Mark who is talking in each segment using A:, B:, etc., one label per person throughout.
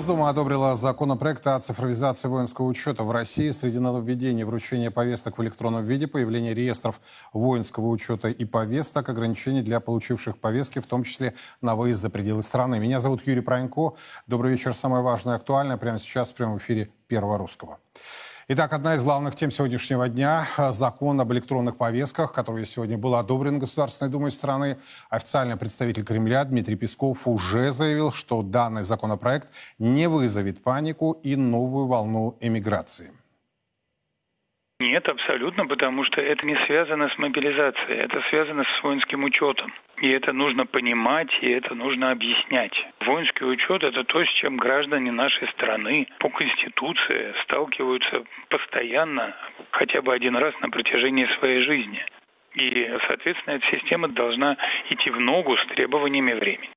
A: Госдума одобрила законопроект о цифровизации воинского учета в России. Среди нововведений вручение повесток в электронном виде, появление реестров воинского учета и повесток, ограничений для получивших повестки, в том числе на выезд за пределы страны. Меня зовут Юрий Пронько. Добрый вечер. Самое важное и актуальное прямо сейчас в прямом эфире Первого Русского. Итак, одна из главных тем сегодняшнего дня – закон об электронных повестках, который сегодня был одобрен Государственной Думой страны. Официальный представитель Кремля Дмитрий Песков уже заявил, что данный законопроект не вызовет панику и новую волну эмиграции.
B: Нет, абсолютно, потому что это не связано с мобилизацией, это связано с воинским учетом. И это нужно понимать, и это нужно объяснять. Воинский учет – это то, с чем граждане нашей страны по Конституции сталкиваются постоянно, хотя бы один раз на протяжении своей жизни. И, соответственно, эта система должна идти в ногу с требованиями времени.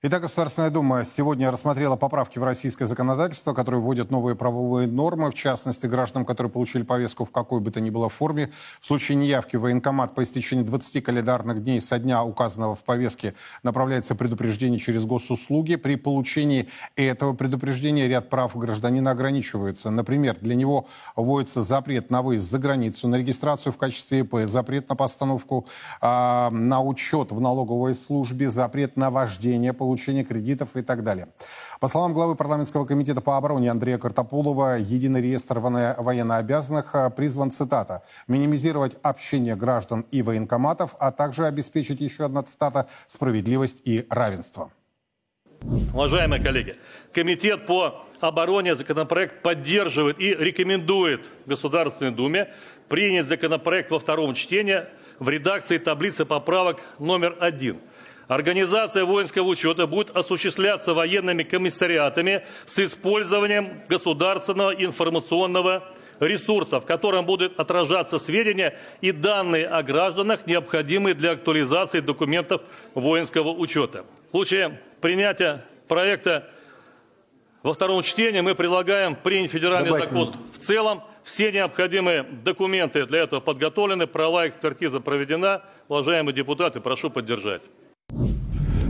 A: Итак, Государственная Дума сегодня рассмотрела поправки в российское законодательство, которые вводят новые правовые нормы, в частности, гражданам, которые получили повестку в какой бы то ни было форме. В случае неявки в военкомат по истечении 20 календарных дней со дня указанного в повестке направляется предупреждение через госуслуги. При получении этого предупреждения ряд прав гражданина ограничиваются. Например, для него вводится запрет на выезд за границу, на регистрацию в качестве ИП, запрет на постановку э, на учет в налоговой службе, запрет на вождение, получения кредитов и так далее. По словам главы парламентского комитета по обороне Андрея Картополова, единый реестр военнообязанных э, призван, цитата, «минимизировать общение граждан и военкоматов, а также обеспечить, еще одна цитата, справедливость и равенство».
C: Уважаемые коллеги, Комитет по обороне законопроект поддерживает и рекомендует Государственной Думе принять законопроект во втором чтении в редакции таблицы поправок номер один – Организация воинского учета будет осуществляться военными комиссариатами с использованием государственного информационного ресурса, в котором будут отражаться сведения и данные о гражданах, необходимые для актуализации документов воинского учета. В случае принятия проекта во втором чтении мы предлагаем принять федеральный Добавь закон в целом. Все необходимые документы для этого подготовлены, права экспертиза проведена. Уважаемые депутаты, прошу поддержать.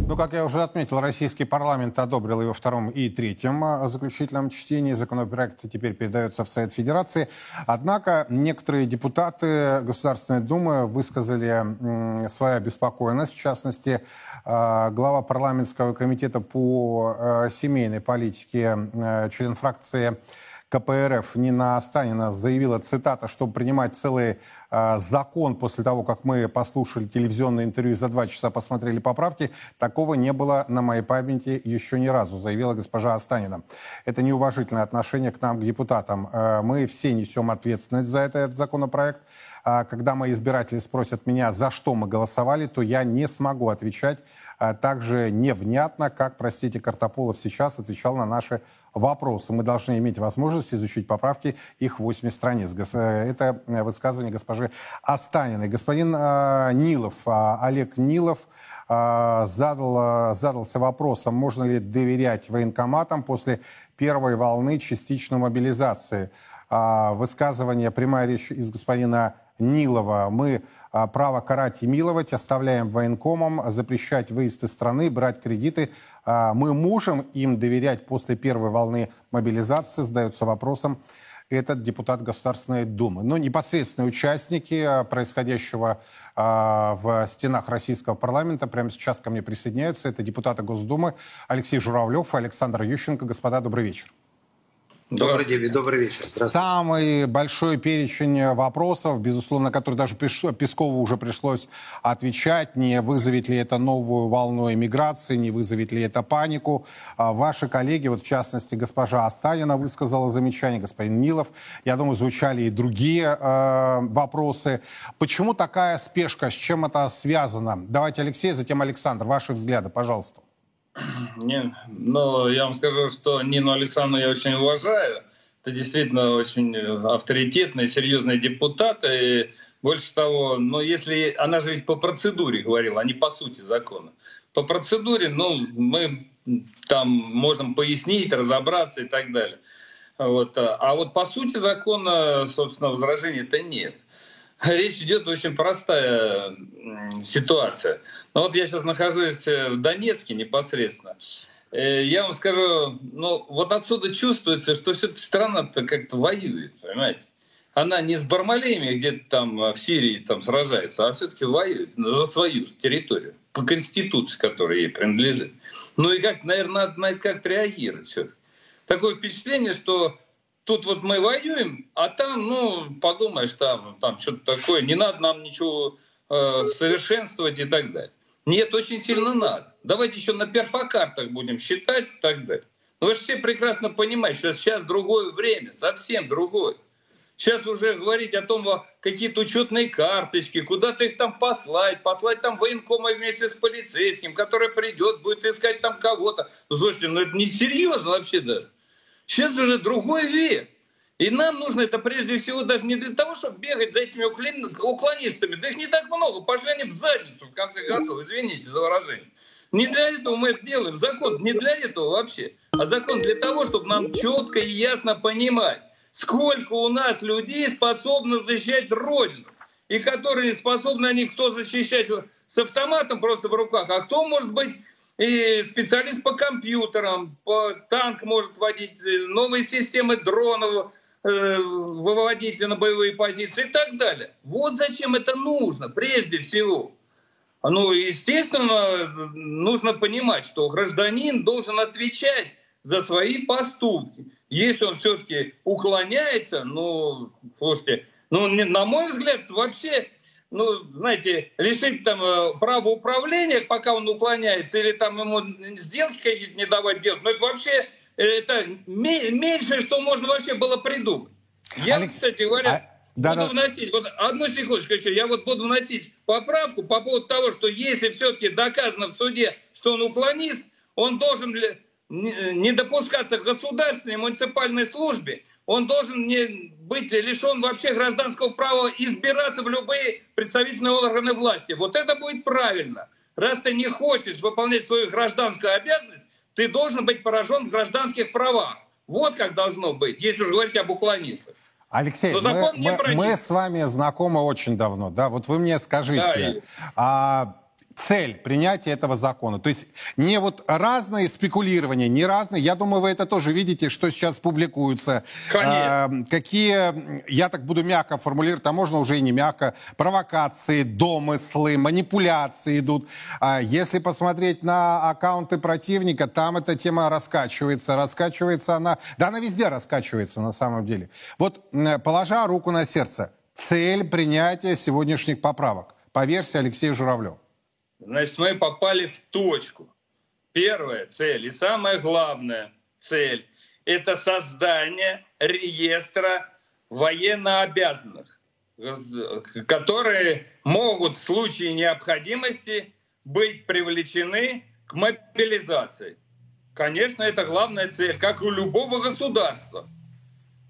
A: Ну, как я уже отметил, российский парламент одобрил его втором и третьем а, заключительном чтении. Законопроект теперь передается в Совет Федерации. Однако некоторые депутаты Государственной Думы высказали свою обеспокоенность. В частности, а, глава парламентского комитета по а, семейной политике, член фракции КПРФ Нина Останина заявила, цитата, чтобы принимать целый э, закон после того, как мы послушали телевизионное интервью и за два часа посмотрели поправки, такого не было на моей памяти еще ни разу, заявила госпожа Останина. Это неуважительное отношение к нам, к депутатам. Э, мы все несем ответственность за этот законопроект. Э, когда мои избиратели спросят меня, за что мы голосовали, то я не смогу отвечать так же невнятно, как, простите, Картополов сейчас отвечал на наши вопросы. Мы должны иметь возможность изучить поправки, их 8 страниц. Э, это э, высказывание госпожи Останиной. Господин э, Нилов, э, Олег Нилов, э, задал, задался вопросом, можно ли доверять военкоматам после первой волны частичной мобилизации. Высказывание, прямая речь из господина Нилова. Мы а, право карать и миловать, оставляем военкомам, запрещать выезд из страны, брать кредиты. А, мы можем им доверять после первой волны мобилизации, задается вопросом этот депутат Государственной Думы. Но непосредственные участники а, происходящего в стенах российского парламента прямо сейчас ко мне присоединяются. Это депутаты Госдумы Алексей Журавлев и Александр Ющенко. Господа, добрый вечер.
D: Добрый день, добрый вечер.
A: Самый большой перечень вопросов, безусловно, который даже Пескову уже пришлось отвечать, не вызовет ли это новую волну эмиграции, не вызовет ли это панику. А ваши коллеги, вот в частности госпожа Астанина высказала замечание, господин Нилов, я думаю, звучали и другие э, вопросы. Почему такая спешка, с чем это связано? Давайте Алексей, затем Александр, ваши взгляды, пожалуйста.
E: Не, ну, я вам скажу, что Нину Александровну я очень уважаю. Это действительно очень авторитетный, серьезный депутат. И больше того, но если она же ведь по процедуре говорила, а не по сути закона. По процедуре, ну, мы там можем пояснить, разобраться и так далее. Вот. А вот по сути закона, собственно, возражений-то нет. Речь идет очень простая ситуация. Но вот я сейчас нахожусь э, в Донецке непосредственно. э, я вам скажу, ну вот отсюда чувствуется, что все-таки страна-то как-то воюет, понимаете? Она не с Бармалеями где-то там в Сирии там сражается, а все-таки воюет за свою территорию, по конституции, которая ей принадлежит. Ну и как, наверное, надо на это как реагировать все-таки. Такое впечатление, что тут вот мы воюем, а там, ну, подумаешь, там, там что-то такое, не надо нам ничего э, совершенствовать и так далее. Нет, очень сильно надо. Давайте еще на перфокартах будем считать и так далее. Но вы же все прекрасно понимаете, что сейчас другое время, совсем другое. Сейчас уже говорить о том, какие-то учетные карточки, куда-то их там послать, послать там военкома вместе с полицейским, который придет, будет искать там кого-то. Слушайте, ну это не серьезно вообще даже. Сейчас уже другой век. И нам нужно это прежде всего даже не для того, чтобы бегать за этими уклонистами. Да их не так много. Пошли они в задницу, в конце концов. Извините за выражение. Не для этого мы это делаем. Закон не для этого вообще. А закон для того, чтобы нам четко и ясно понимать, сколько у нас людей способны защищать Родину. И которые способны они кто защищать с автоматом просто в руках, а кто может быть и специалист по компьютерам, по танк может водить, новые системы дронов э, выводить на боевые позиции и так далее. Вот зачем это нужно, прежде всего. Ну, естественно, нужно понимать, что гражданин должен отвечать за свои поступки. Если он все-таки уклоняется, ну, слушайте, ну, на мой взгляд, вообще ну, знаете, лишить там э, права управления, пока он уклоняется, или там ему сделки какие-то не давать делать, ну это вообще это меньшее, что можно вообще было придумать. Я, Алекс... кстати говоря, а... да, буду да. вносить, вот одну секундочку еще, я вот буду вносить поправку по поводу того, что если все-таки доказано в суде, что он уклонист, он должен не допускаться к государственной муниципальной службе, он должен не быть лишен вообще гражданского права избираться в любые представительные органы власти. Вот это будет правильно. Раз ты не хочешь выполнять свою гражданскую обязанность, ты должен быть поражен в гражданских правах. Вот как должно быть, если уж говорить об уклонистах.
A: Алексей, мы, мы, мы с вами знакомы очень давно, да? Вот вы мне скажите, да, а цель принятия этого закона. То есть не вот разные спекулирования, не разные. Я думаю, вы это тоже видите, что сейчас публикуется. Конечно. Э, какие, я так буду мягко формулировать, а можно уже и не мягко, провокации, домыслы, манипуляции идут. А если посмотреть на аккаунты противника, там эта тема раскачивается. Раскачивается она... Да, она везде раскачивается на самом деле. Вот, положа руку на сердце, цель принятия сегодняшних поправок по версии Алексея Журавлева.
E: Значит, мы попали в точку. Первая цель и самая главная цель – это создание реестра военнообязанных, которые могут в случае необходимости быть привлечены к мобилизации. Конечно, это главная цель, как у любого государства.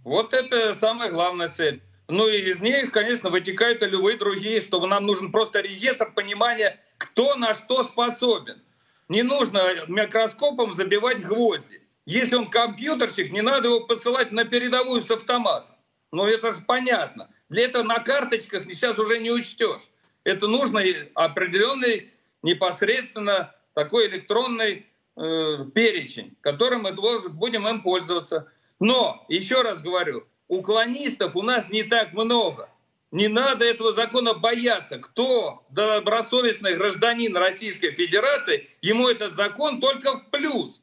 E: Вот это самая главная цель. Ну и из них, конечно, вытекают и любые другие, что нам нужен просто реестр понимания кто на что способен. Не нужно микроскопом забивать гвозди. Если он компьютерщик, не надо его посылать на передовую с автоматом. Ну это же понятно. Для этого на карточках сейчас уже не учтешь. Это нужно определенный непосредственно такой электронный э, перечень, которым мы будем им пользоваться. Но, еще раз говорю, уклонистов у нас не так много. Не надо этого закона бояться. Кто добросовестный гражданин Российской Федерации, ему этот закон только в плюс.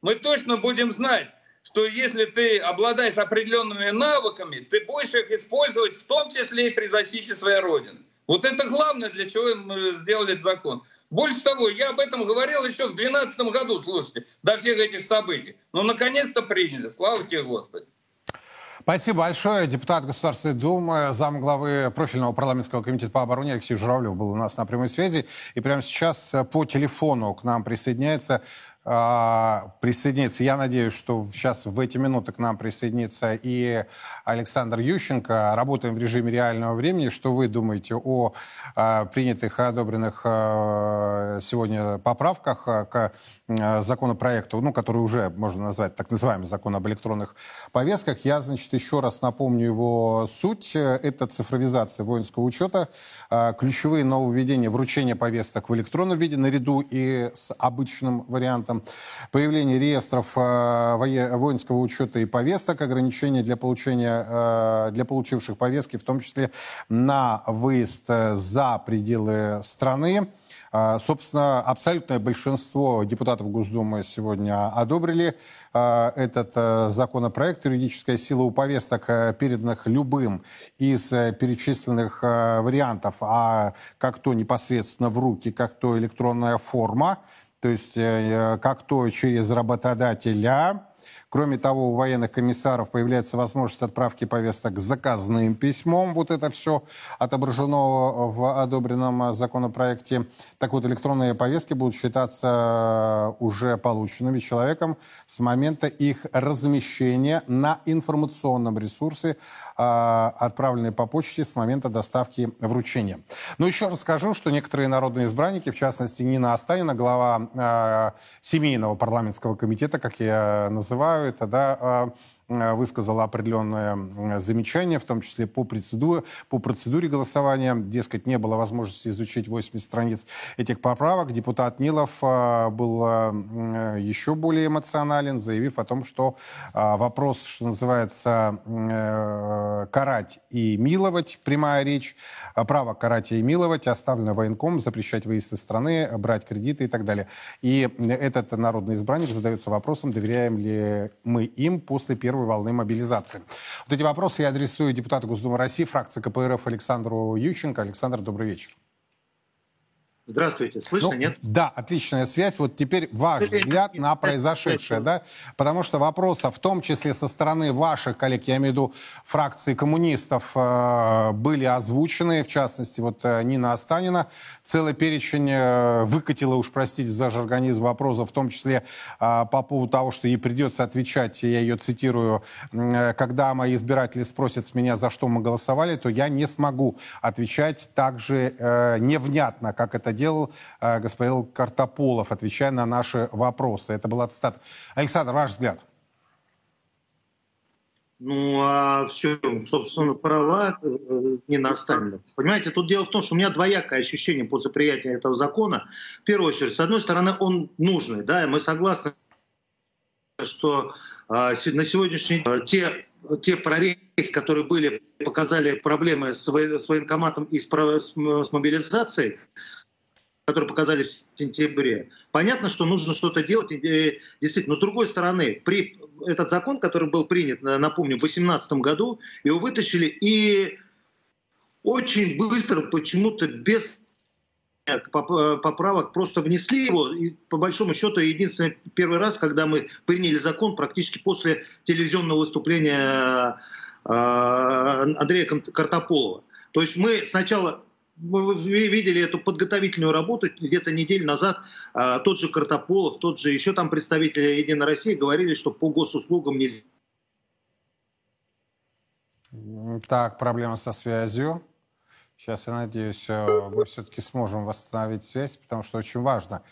E: Мы точно будем знать, что если ты обладаешь определенными навыками, ты будешь их использовать в том числе и при защите своей Родины. Вот это главное, для чего мы сделали этот закон. Больше того, я об этом говорил еще в 2012 году, слушайте, до всех этих событий. Но наконец-то приняли. Слава тебе, Господи.
A: Спасибо большое. Депутат Государственной Думы, зам главы профильного парламентского комитета по обороне Алексей Журавлев был у нас на прямой связи. И прямо сейчас по телефону к нам присоединяется а, присоединиться. Я надеюсь, что сейчас в эти минуты к нам присоединится и Александр Ющенко. Работаем в режиме реального времени. Что вы думаете о а, принятых и одобренных а, сегодня поправках к законопроекту, ну, который уже можно назвать так называемый закон об электронных повестках. Я, значит, еще раз напомню его суть. Это цифровизация воинского учета, ключевые нововведения вручения повесток в электронном виде наряду и с обычным вариантом учетом появления реестров воинского учета и повесток, ограничения для получения, для получивших повестки, в том числе на выезд за пределы страны. А, собственно, абсолютное большинство депутатов Госдумы сегодня одобрили а, этот э, законопроект. Юридическая сила у повесток, э, переданных любым из э, перечисленных вариантов, а как то непосредственно в руки, как то электронная форма, то есть как то через работодателя, Кроме того, у военных комиссаров появляется возможность отправки повесток заказным письмом. Вот это все отображено в одобренном законопроекте. Так вот, электронные повестки будут считаться уже полученными человеком с момента их размещения на информационном ресурсе, отправленные по почте с момента доставки вручения. Но еще расскажу, что некоторые народные избранники, в частности Нина Останина, глава а, семейного парламентского комитета, как я называю, это, да, а, высказала определенное замечание, в том числе по процедуре, по процедуре голосования. Дескать, не было возможности изучить 80 страниц этих поправок. Депутат Нилов э, был э, еще более эмоционален, заявив о том, что вопрос, что называется, карать и миловать, прямая речь, право карать и миловать оставлено военком, запрещать выезд из страны, брать кредиты и так далее. И этот народный избранник задается вопросом, доверяем ли мы им после первого первой волны мобилизации. Вот эти вопросы я адресую депутату Госдумы России, фракции КПРФ Александру Ющенко. Александр, добрый вечер.
D: Здравствуйте, слышно, ну, нет?
A: Да, отличная связь. Вот теперь ваш взгляд на произошедшее, да? Потому что вопросов, в том числе со стороны ваших коллег, я имею в виду фракции коммунистов, э, были озвучены, в частности, вот э, Нина Останина целый перечень э, выкатила, уж простите за жаргонизм вопросов, в том числе по поводу того, что ей придется отвечать, я ее цитирую, когда мои избиратели спросят с меня, за что мы голосовали, то я не смогу отвечать так же невнятно, как это делал э, господин Картополов, отвечая на наши вопросы. Это была цитата. Александр, ваш взгляд?
D: Ну, а все, собственно, права э, не наставлены. Понимаете, тут дело в том, что у меня двоякое ощущение после приятия этого закона. В первую очередь, с одной стороны, он нужный, да, и мы согласны, что э, на сегодняшний день те те прорехи, которые были, показали проблемы с, военкоматом и с мобилизацией, которые показали в сентябре. Понятно, что нужно что-то делать, действительно. Но с другой стороны, при этот закон, который был принят, напомню, в 2018 году, его вытащили и очень быстро, почему-то без поправок просто внесли его. И, по большому счету, единственный первый раз, когда мы приняли закон практически после телевизионного выступления э, Андрея Картополова. То есть мы сначала вы видели эту подготовительную работу где-то неделю назад. А, тот же Картополов, тот же еще там представители Единой России говорили, что по госуслугам нельзя.
A: Так, проблема со связью. Сейчас, я надеюсь, э, мы все-таки сможем восстановить связь, потому что очень важно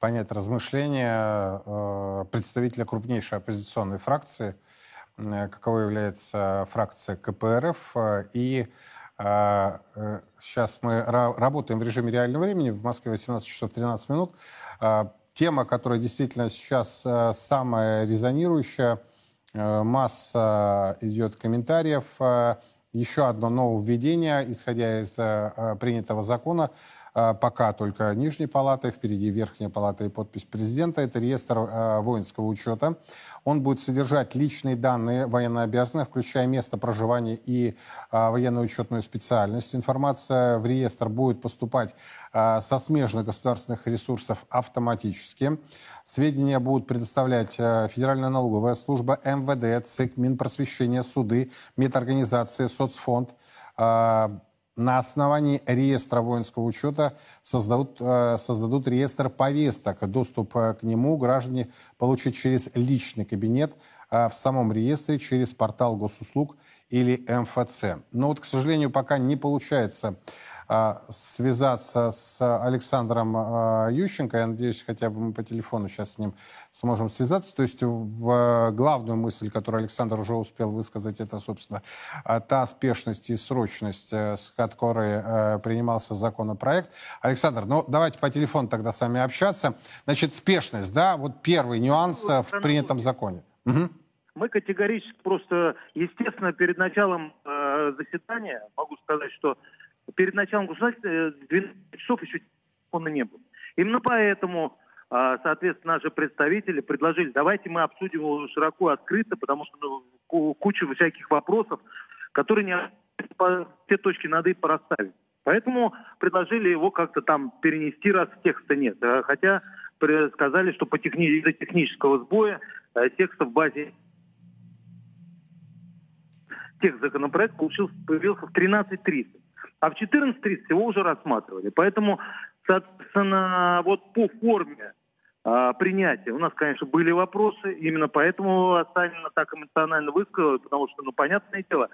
A: понять размышления э, представителя крупнейшей оппозиционной фракции, э, каковой является фракция КПРФ, и Сейчас а, э, мы работаем в режиме реального времени. В Москве 18 часов 13 минут. А, тема, которая действительно сейчас э, самая резонирующая. Э, масса идет комментариев. Еще одно нововведение, исходя из принятого закона, пока только нижней палаты, впереди верхняя палата и подпись президента. Это реестр воинского учета. Он будет содержать личные данные военнообязанных, включая место проживания и а, военную учетную специальность. Информация в реестр будет поступать а, со смежных государственных ресурсов автоматически. Сведения будут предоставлять а, Федеральная налоговая служба, МВД, ЦИК, Минпросвещение, суды, медорганизации, соцфонд. На основании реестра воинского учета создадут, э, создадут реестр повесток. Доступ э, к нему граждане получат через личный кабинет э, в самом реестре, через портал госуслуг или МФЦ. Но вот, к сожалению, пока не получается связаться с Александром а, Ющенко. Я надеюсь, хотя бы мы по телефону сейчас с ним сможем связаться. То есть в главную мысль, которую Александр уже успел высказать, это, собственно, та спешность и срочность, э, с которой э, принимался законопроект. Александр, ну давайте по телефону тогда с вами общаться. Значит, спешность, да, вот первый нюанс э, в принятом законе. Угу.
F: Мы категорически просто, естественно, перед началом э, заседания, могу сказать, что перед началом государства 12 часов еще он и не было. Именно поэтому, э, соответственно, наши представители предложили, давайте мы обсудим его широко открыто, потому что ну, куча всяких вопросов, которые не все точки надо и порасставить. Поэтому предложили его как-то там перенести, раз текста нет. Э, хотя сказали, что по техни... из-за технического сбоя э, текста в базе текст законопроекта получился, появился в 13.30. А в 14.30 его уже рассматривали. Поэтому, соответственно, вот по форме а, принятия у нас, конечно, были вопросы. Именно поэтому Останина так эмоционально высказала, потому что, ну, понятное дело,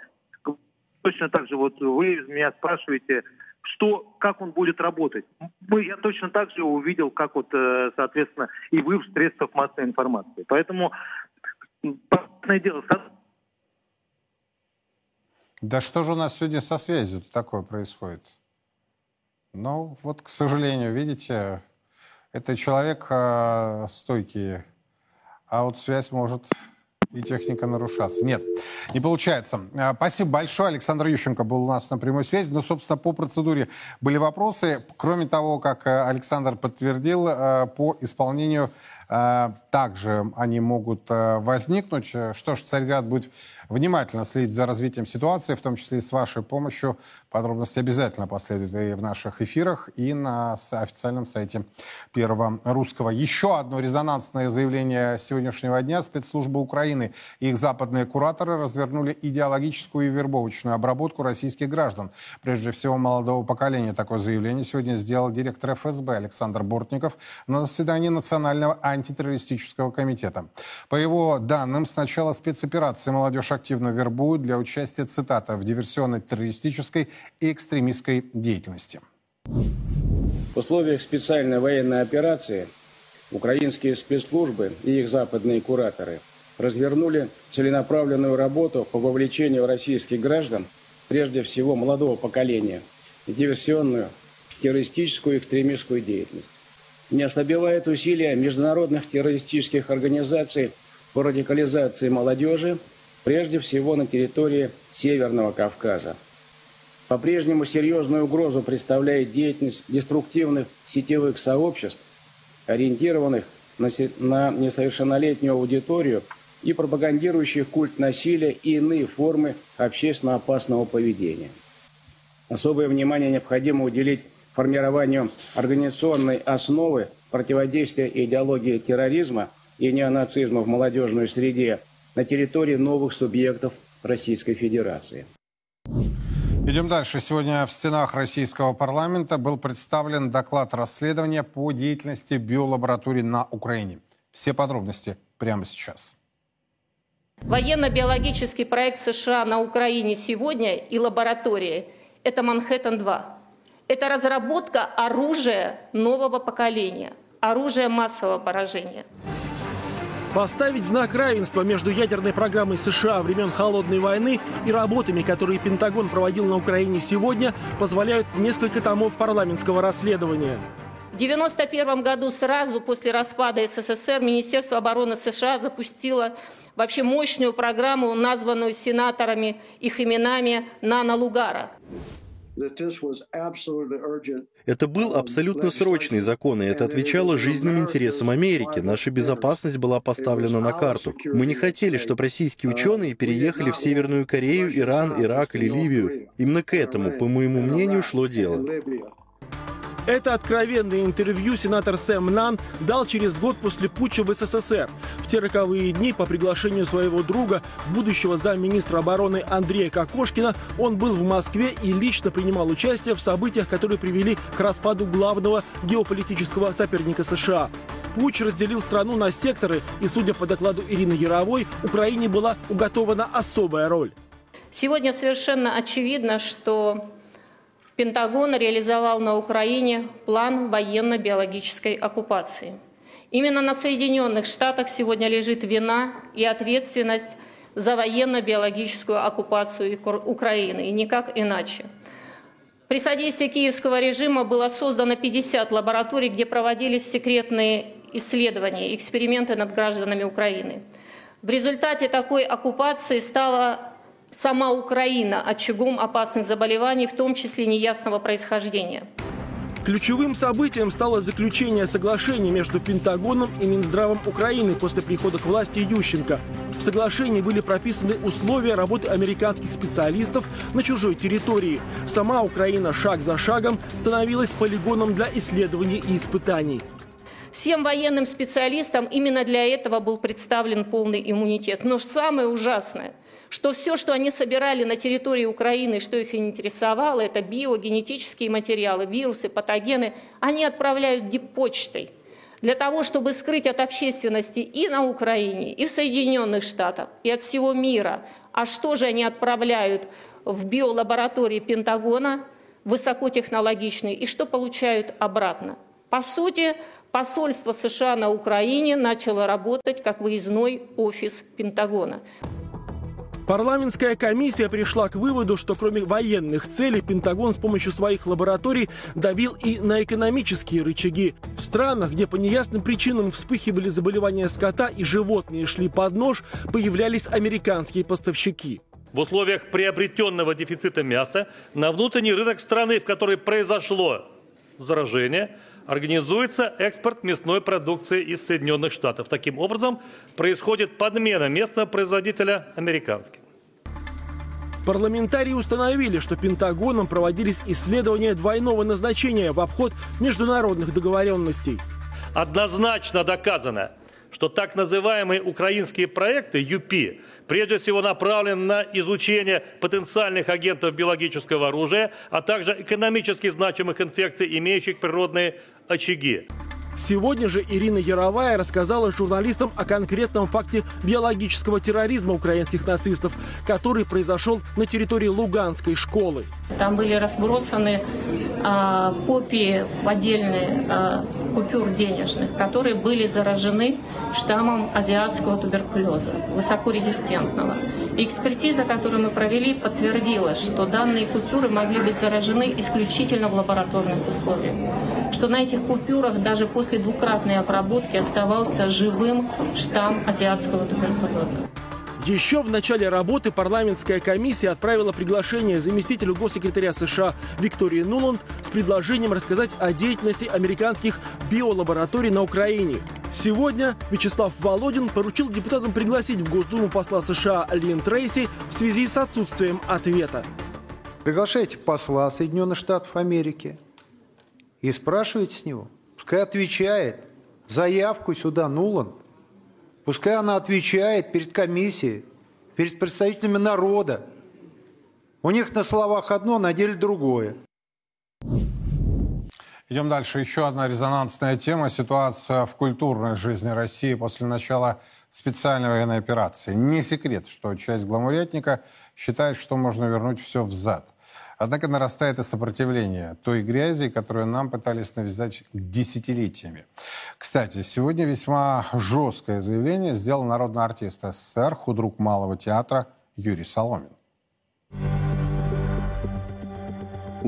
F: точно так же вот вы меня спрашиваете, что, как он будет работать. Мы, я точно так же увидел, как вот, э, соответственно, и вы в средствах массовой информации. Поэтому, понятное дело,
A: да что же у нас сегодня со связью такое происходит? Ну, вот, к сожалению, видите, это человек э, стойкий, а вот связь может и техника нарушаться. Нет, не получается. А, спасибо большое. Александр Ющенко был у нас на прямой связи. Но, собственно, по процедуре были вопросы. Кроме того, как э, Александр подтвердил, э, по исполнению э, также они могут возникнуть. Что ж, Царьград будет внимательно следить за развитием ситуации, в том числе и с вашей помощью. Подробности обязательно последуют и в наших эфирах, и на официальном сайте Первого Русского. Еще одно резонансное заявление сегодняшнего дня. Спецслужбы Украины и их западные кураторы развернули идеологическую и вербовочную обработку российских граждан. Прежде всего, молодого поколения. Такое заявление сегодня сделал директор ФСБ Александр Бортников на заседании Национального антитеррористического комитета. По его данным, с начала спецоперации молодежь активно вербуют для участия, цитата, в диверсионной террористической и экстремистской деятельности.
G: В условиях специальной военной операции украинские спецслужбы и их западные кураторы развернули целенаправленную работу по вовлечению российских граждан, прежде всего молодого поколения, в диверсионную, террористическую и экстремистскую деятельность. Не ослабевает усилия международных террористических организаций по радикализации молодежи прежде всего на территории Северного Кавказа. По-прежнему серьезную угрозу представляет деятельность деструктивных сетевых сообществ, ориентированных на, несовершеннолетнюю аудиторию и пропагандирующих культ насилия и иные формы общественно опасного поведения. Особое внимание необходимо уделить формированию организационной основы противодействия идеологии терроризма и неонацизма в молодежной среде на территории новых субъектов Российской Федерации.
A: Идем дальше. Сегодня в стенах российского парламента был представлен доклад расследования по деятельности биолабораторий на Украине. Все подробности прямо сейчас.
H: Военно-биологический проект США на Украине сегодня и лаборатории – это Манхэттен-2. Это разработка оружия нового поколения, оружия массового поражения.
I: Поставить знак равенства между ядерной программой США времен Холодной войны и работами, которые Пентагон проводил на Украине сегодня, позволяют несколько томов парламентского расследования.
H: В 1991 году, сразу после распада СССР, Министерство обороны США запустило вообще мощную программу, названную сенаторами их именами «Нано Лугара».
J: Это был абсолютно срочный закон, и это отвечало жизненным интересам Америки. Наша безопасность была поставлена на карту. Мы не хотели, чтобы российские ученые переехали в Северную Корею, Иран, Ирак или Ливию. Именно к этому, по моему мнению, шло дело.
I: Это откровенное интервью сенатор Сэм Нан дал через год после путча в СССР. В те роковые дни по приглашению своего друга, будущего замминистра обороны Андрея Кокошкина, он был в Москве и лично принимал участие в событиях, которые привели к распаду главного геополитического соперника США. Путч разделил страну на секторы, и, судя по докладу Ирины Яровой, Украине была уготована особая роль.
H: Сегодня совершенно очевидно, что Пентагон реализовал на Украине план военно-биологической оккупации. Именно на Соединенных Штатах сегодня лежит вина и ответственность за военно-биологическую оккупацию Украины, и никак иначе. При содействии киевского режима было создано 50 лабораторий, где проводились секретные исследования, эксперименты над гражданами Украины. В результате такой оккупации стала сама Украина очагом опасных заболеваний, в том числе неясного происхождения.
I: Ключевым событием стало заключение соглашения между Пентагоном и Минздравом Украины после прихода к власти Ющенко. В соглашении были прописаны условия работы американских специалистов на чужой территории. Сама Украина шаг за шагом становилась полигоном для исследований и испытаний.
H: Всем военным специалистам именно для этого был представлен полный иммунитет. Но самое ужасное – что все, что они собирали на территории Украины, что их интересовало, это биогенетические материалы, вирусы, патогены, они отправляют диппочтой для того, чтобы скрыть от общественности и на Украине, и в Соединенных Штатах, и от всего мира. А что же они отправляют в биолаборатории Пентагона, высокотехнологичные, и что получают обратно? По сути, посольство США на Украине начало работать как выездной офис Пентагона.
I: Парламентская комиссия пришла к выводу, что кроме военных целей Пентагон с помощью своих лабораторий давил и на экономические рычаги. В странах, где по неясным причинам вспыхивали заболевания скота и животные шли под нож, появлялись американские поставщики.
C: В условиях приобретенного дефицита мяса на внутренний рынок страны, в которой произошло заражение, организуется экспорт мясной продукции из Соединенных Штатов. Таким образом, происходит подмена местного производителя американским.
I: Парламентарии установили, что Пентагоном проводились исследования двойного назначения в обход международных договоренностей.
C: Однозначно доказано, что так называемые украинские проекты ЮПИ прежде всего направлены на изучение потенциальных агентов биологического оружия, а также экономически значимых инфекций, имеющих природные очаги.
I: Сегодня же Ирина Яровая рассказала журналистам о конкретном факте биологического терроризма украинских нацистов, который произошел на территории Луганской школы.
H: Там были разбросаны э, копии поддельные э, купюр денежных, которые были заражены штаммом азиатского туберкулеза, высокорезистентного. Экспертиза, которую мы провели, подтвердила, что данные купюры могли быть заражены исключительно в лабораторных условиях. Что на этих купюрах даже после двукратной обработки оставался живым штамм азиатского туберкулеза.
I: Еще в начале работы парламентская комиссия отправила приглашение заместителю госсекретаря США Виктории Нуланд с предложением рассказать о деятельности американских биолабораторий на Украине. Сегодня Вячеслав Володин поручил депутатам пригласить в Госдуму посла США Лин Трейси в связи с отсутствием ответа.
K: Приглашайте посла Соединенных Штатов Америки и спрашивайте с него. Пускай отвечает. Заявку сюда Нуланд – Пускай она отвечает перед комиссией, перед представителями народа. У них на словах одно, на деле другое.
A: Идем дальше. Еще одна резонансная тема. Ситуация в культурной жизни России после начала специальной военной операции. Не секрет, что часть гламурятника считает, что можно вернуть все взад. Однако нарастает и сопротивление той грязи, которую нам пытались навязать десятилетиями. Кстати, сегодня весьма жесткое заявление сделал народный артист СССР, худрук Малого театра Юрий Соломин.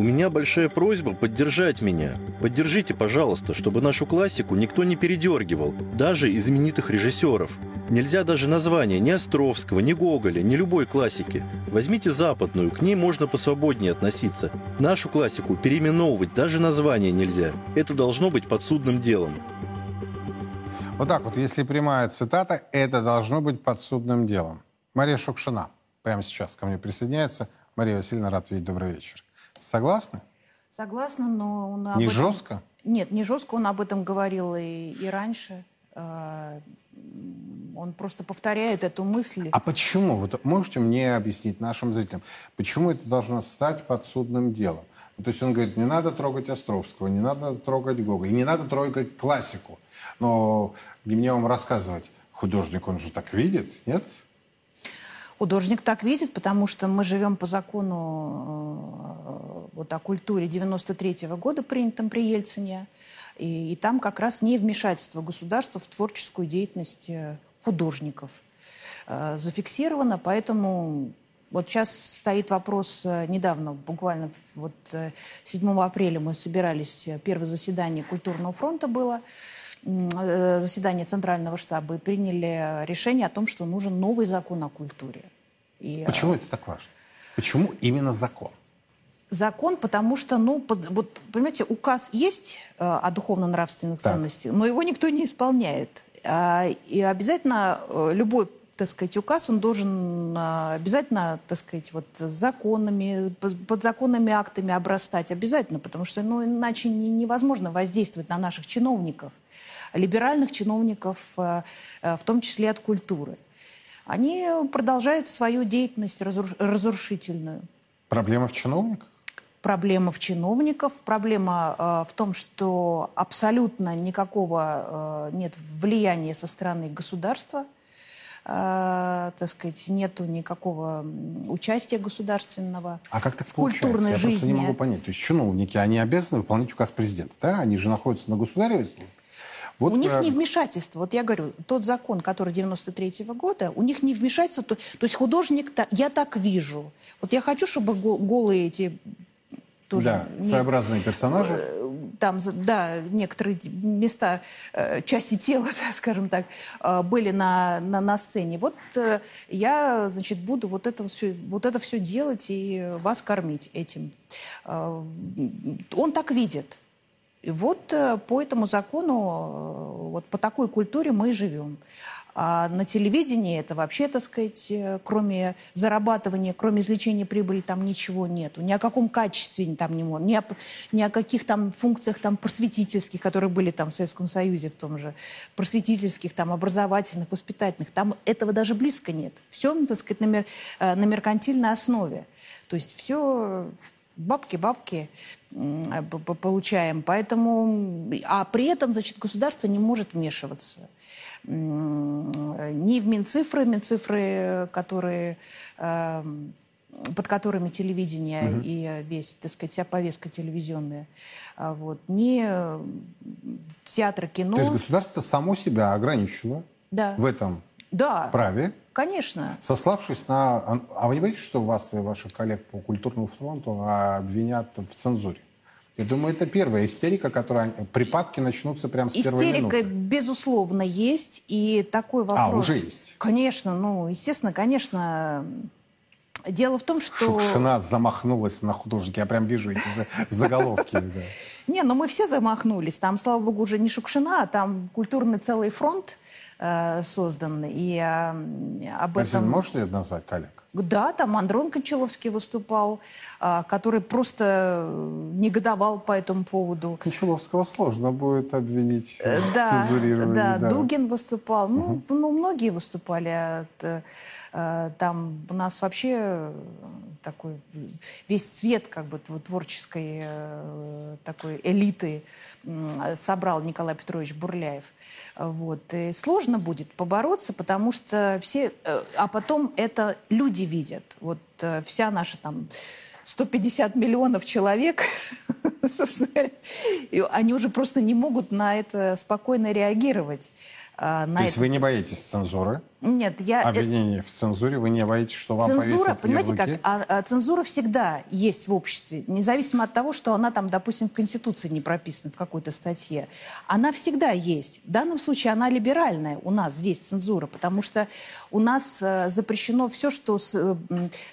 J: У меня большая просьба поддержать меня. Поддержите, пожалуйста, чтобы нашу классику никто не передергивал, даже из знаменитых режиссеров. Нельзя даже название ни Островского, ни Гоголя, ни любой классики. Возьмите западную, к ней можно посвободнее относиться. Нашу классику переименовывать даже название нельзя. Это должно быть подсудным делом.
A: Вот так вот, если прямая цитата, это должно быть подсудным делом. Мария Шукшина прямо сейчас ко мне присоединяется. Мария Васильевна, рад видеть. Добрый вечер. Согласны?
L: Согласна, но он
A: не этом... жестко?
L: Нет, не жестко. Он об этом говорил и, и раньше. А, он просто повторяет эту мысль.
A: А почему? Вот можете мне объяснить нашим зрителям, почему это должно стать подсудным делом? Ну, то есть он говорит, не надо трогать Островского, не надо трогать Гога, и не надо трогать классику. Но мне вам рассказывать, художник, он же так видит, нет?
L: Художник так видит, потому что мы живем по закону э, вот о культуре 93 -го года, принятом при Ельцине. И, и там как раз не вмешательство государства в творческую деятельность э, художников э, зафиксировано. Поэтому вот сейчас стоит вопрос, э, недавно, буквально вот 7 э, апреля мы собирались, первое заседание Культурного фронта было, заседание Центрального штаба, и приняли решение о том, что нужен новый закон о культуре.
A: И, Почему это так важно? Почему именно закон?
L: Закон, потому что, ну, под, вот, понимаете, указ есть э, о духовно-нравственных ценностях, но его никто не исполняет. А, и обязательно э, любой так сказать, указ, он должен а, обязательно, так сказать, вот законами, подзаконными актами обрастать. Обязательно, потому что, ну, иначе невозможно воздействовать на наших чиновников, либеральных чиновников, а, а, в том числе от культуры. Они продолжают свою деятельность разрушительную.
A: Проблема в чиновниках?
L: проблема в чиновников, проблема э, в том, что абсолютно никакого э, нет влияния со стороны государства – так сказать, нету никакого участия государственного
A: а как так
L: в культурной
A: Я
L: жизни. Я
A: просто не могу понять. То есть чиновники, они обязаны выполнять указ президента, да? Они же находятся на государевой службе.
L: Вот, у них э, не вмешательство. Вот я говорю, тот закон, который 93-го года, у них не вмешательство. То, то есть художник, я так вижу. Вот я хочу, чтобы голые эти
A: тоже да, не, своеобразные персонажи. Э,
L: там, да, некоторые места, э, части тела, скажем так, э, были на, на, на сцене. Вот я, значит, буду вот это все, вот это все делать и вас кормить этим. Он так видит. И вот по этому закону, вот по такой культуре мы и живем. А на телевидении это вообще, так сказать, э, кроме зарабатывания, кроме извлечения прибыли, там ничего нету. Ни о каком качестве там не может, ни о, ни о каких там функциях там просветительских, которые были там в Советском Союзе в том же, просветительских, там образовательных, воспитательных. Там этого даже близко нет. Все, так сказать, на, мер, э, на меркантильной основе. То есть все бабки-бабки получаем. Поэтому, а при этом, значит, государство не может вмешиваться ни в Минцифры, Минцифры, которые эм, под которыми телевидение угу. и весь, так сказать, вся повестка телевизионная, а вот, не театр, кино.
A: То есть государство само себя ограничило да. в этом
L: да.
A: праве?
L: Конечно.
A: Сославшись на... А вы не боитесь, что вас и ваших коллег по культурному фронту обвинят в цензуре? Я думаю, это первая истерика, которая... Припадки начнутся прямо с
L: истерика,
A: первой минуты.
L: Истерика, безусловно, есть. И такой вопрос... А,
A: уже есть?
L: Конечно, ну, естественно, конечно... Дело в том, что...
A: Шукшина замахнулась на художника. Я прям вижу эти заголовки.
L: Не, ну мы все замахнулись. Там, слава богу, уже не Шукшина, а там культурный целый фронт э, создан. И э, об этом...
A: Можете назвать коллег?
L: Да, там Андрон Кончаловский выступал, э, который просто негодовал по этому поводу.
A: Кончаловского сложно будет обвинить э, да, в
L: Да, да, Дугин выступал. Угу. Ну, ну, многие выступали. Э, там у нас вообще такой весь цвет как бы творческой э, такой элиты собрал Николай Петрович Бурляев. Вот. И сложно будет побороться, потому что все... Э, а потом это люди видят. Вот э, вся наша там 150 миллионов человек, собственно они уже просто не могут на это спокойно реагировать.
A: А, на То есть это... вы не боитесь цензуры?
L: Нет, я...
A: Обвинение в цензуре, вы не боитесь, что вам
L: Цензура, понимаете ярлыки? как, а, а, цензура всегда есть в обществе, независимо от того, что она там, допустим, в Конституции не прописана в какой-то статье. Она всегда есть. В данном случае она либеральная у нас здесь цензура, потому что у нас э, запрещено все, что с, э,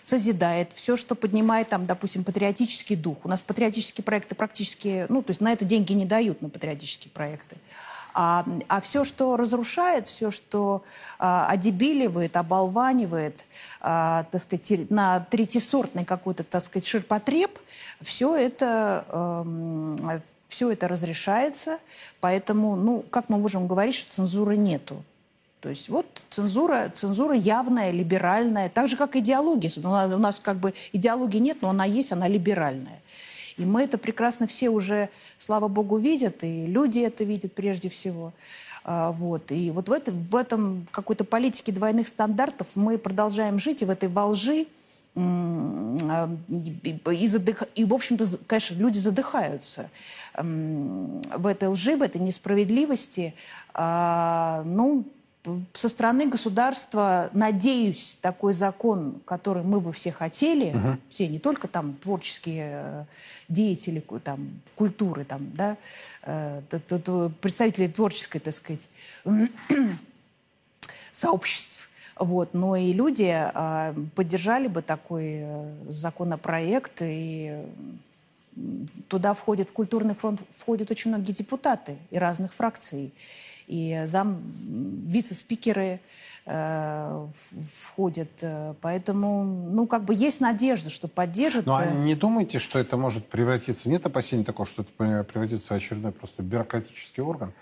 L: созидает, все, что поднимает там, допустим, патриотический дух. У нас патриотические проекты практически, ну, то есть на это деньги не дают, на патриотические проекты. А, а все, что разрушает, все, что а, одебиливает, оболванивает, а, так сказать, на третьесортный какой-то, так сказать, ширпотреб, все это, э, все это разрешается. Поэтому, ну, как мы можем говорить, что цензуры нету? То есть вот цензура, цензура явная, либеральная, так же, как идеология. У нас, у нас как бы идеологии нет, но она есть, она либеральная. И мы это прекрасно все уже, слава богу, видят, и люди это видят прежде всего. А, вот. И вот в, это, в этом какой-то политике двойных стандартов мы продолжаем жить, и в этой волжи а, и, задых... и, в общем-то, конечно, люди задыхаются в этой лжи, в этой несправедливости. А, ну, со стороны государства, надеюсь, такой закон, который мы бы все хотели, угу. все, не только там творческие э, деятели там, культуры, там, да, э, представители творческой, так сказать, сообществ, вот, но и люди э, поддержали бы такой законопроект, и туда входит, в культурный фронт входят очень многие депутаты и разных фракций и зам, вице-спикеры э, входят. Э, поэтому, ну, как бы есть надежда, что поддержат.
A: А
L: э,
A: не думаете, что это может превратиться... Нет опасений такого, что это превратится в очередной просто бюрократический орган?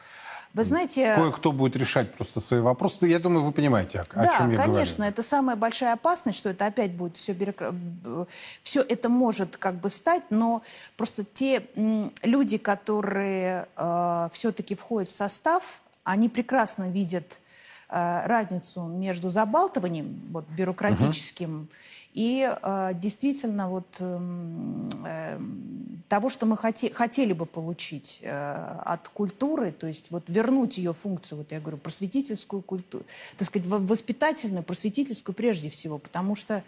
L: Вы знаете...
A: Кое-кто будет решать просто свои вопросы. Ну, я думаю, вы понимаете, о,
L: да,
A: чем я
L: конечно,
A: говорю.
L: это самая большая опасность, что это опять будет все... Бюрокра... Все это может как бы стать, но просто те люди, которые э, все-таки входят в состав они прекрасно видят э, разницу между забалтыванием вот, бюрократическим угу. И э, действительно вот э, того, что мы хоте, хотели бы получить э, от культуры, то есть вот вернуть ее функцию, вот я говорю, просветительскую культуру, так сказать, воспитательную, просветительскую прежде всего, потому что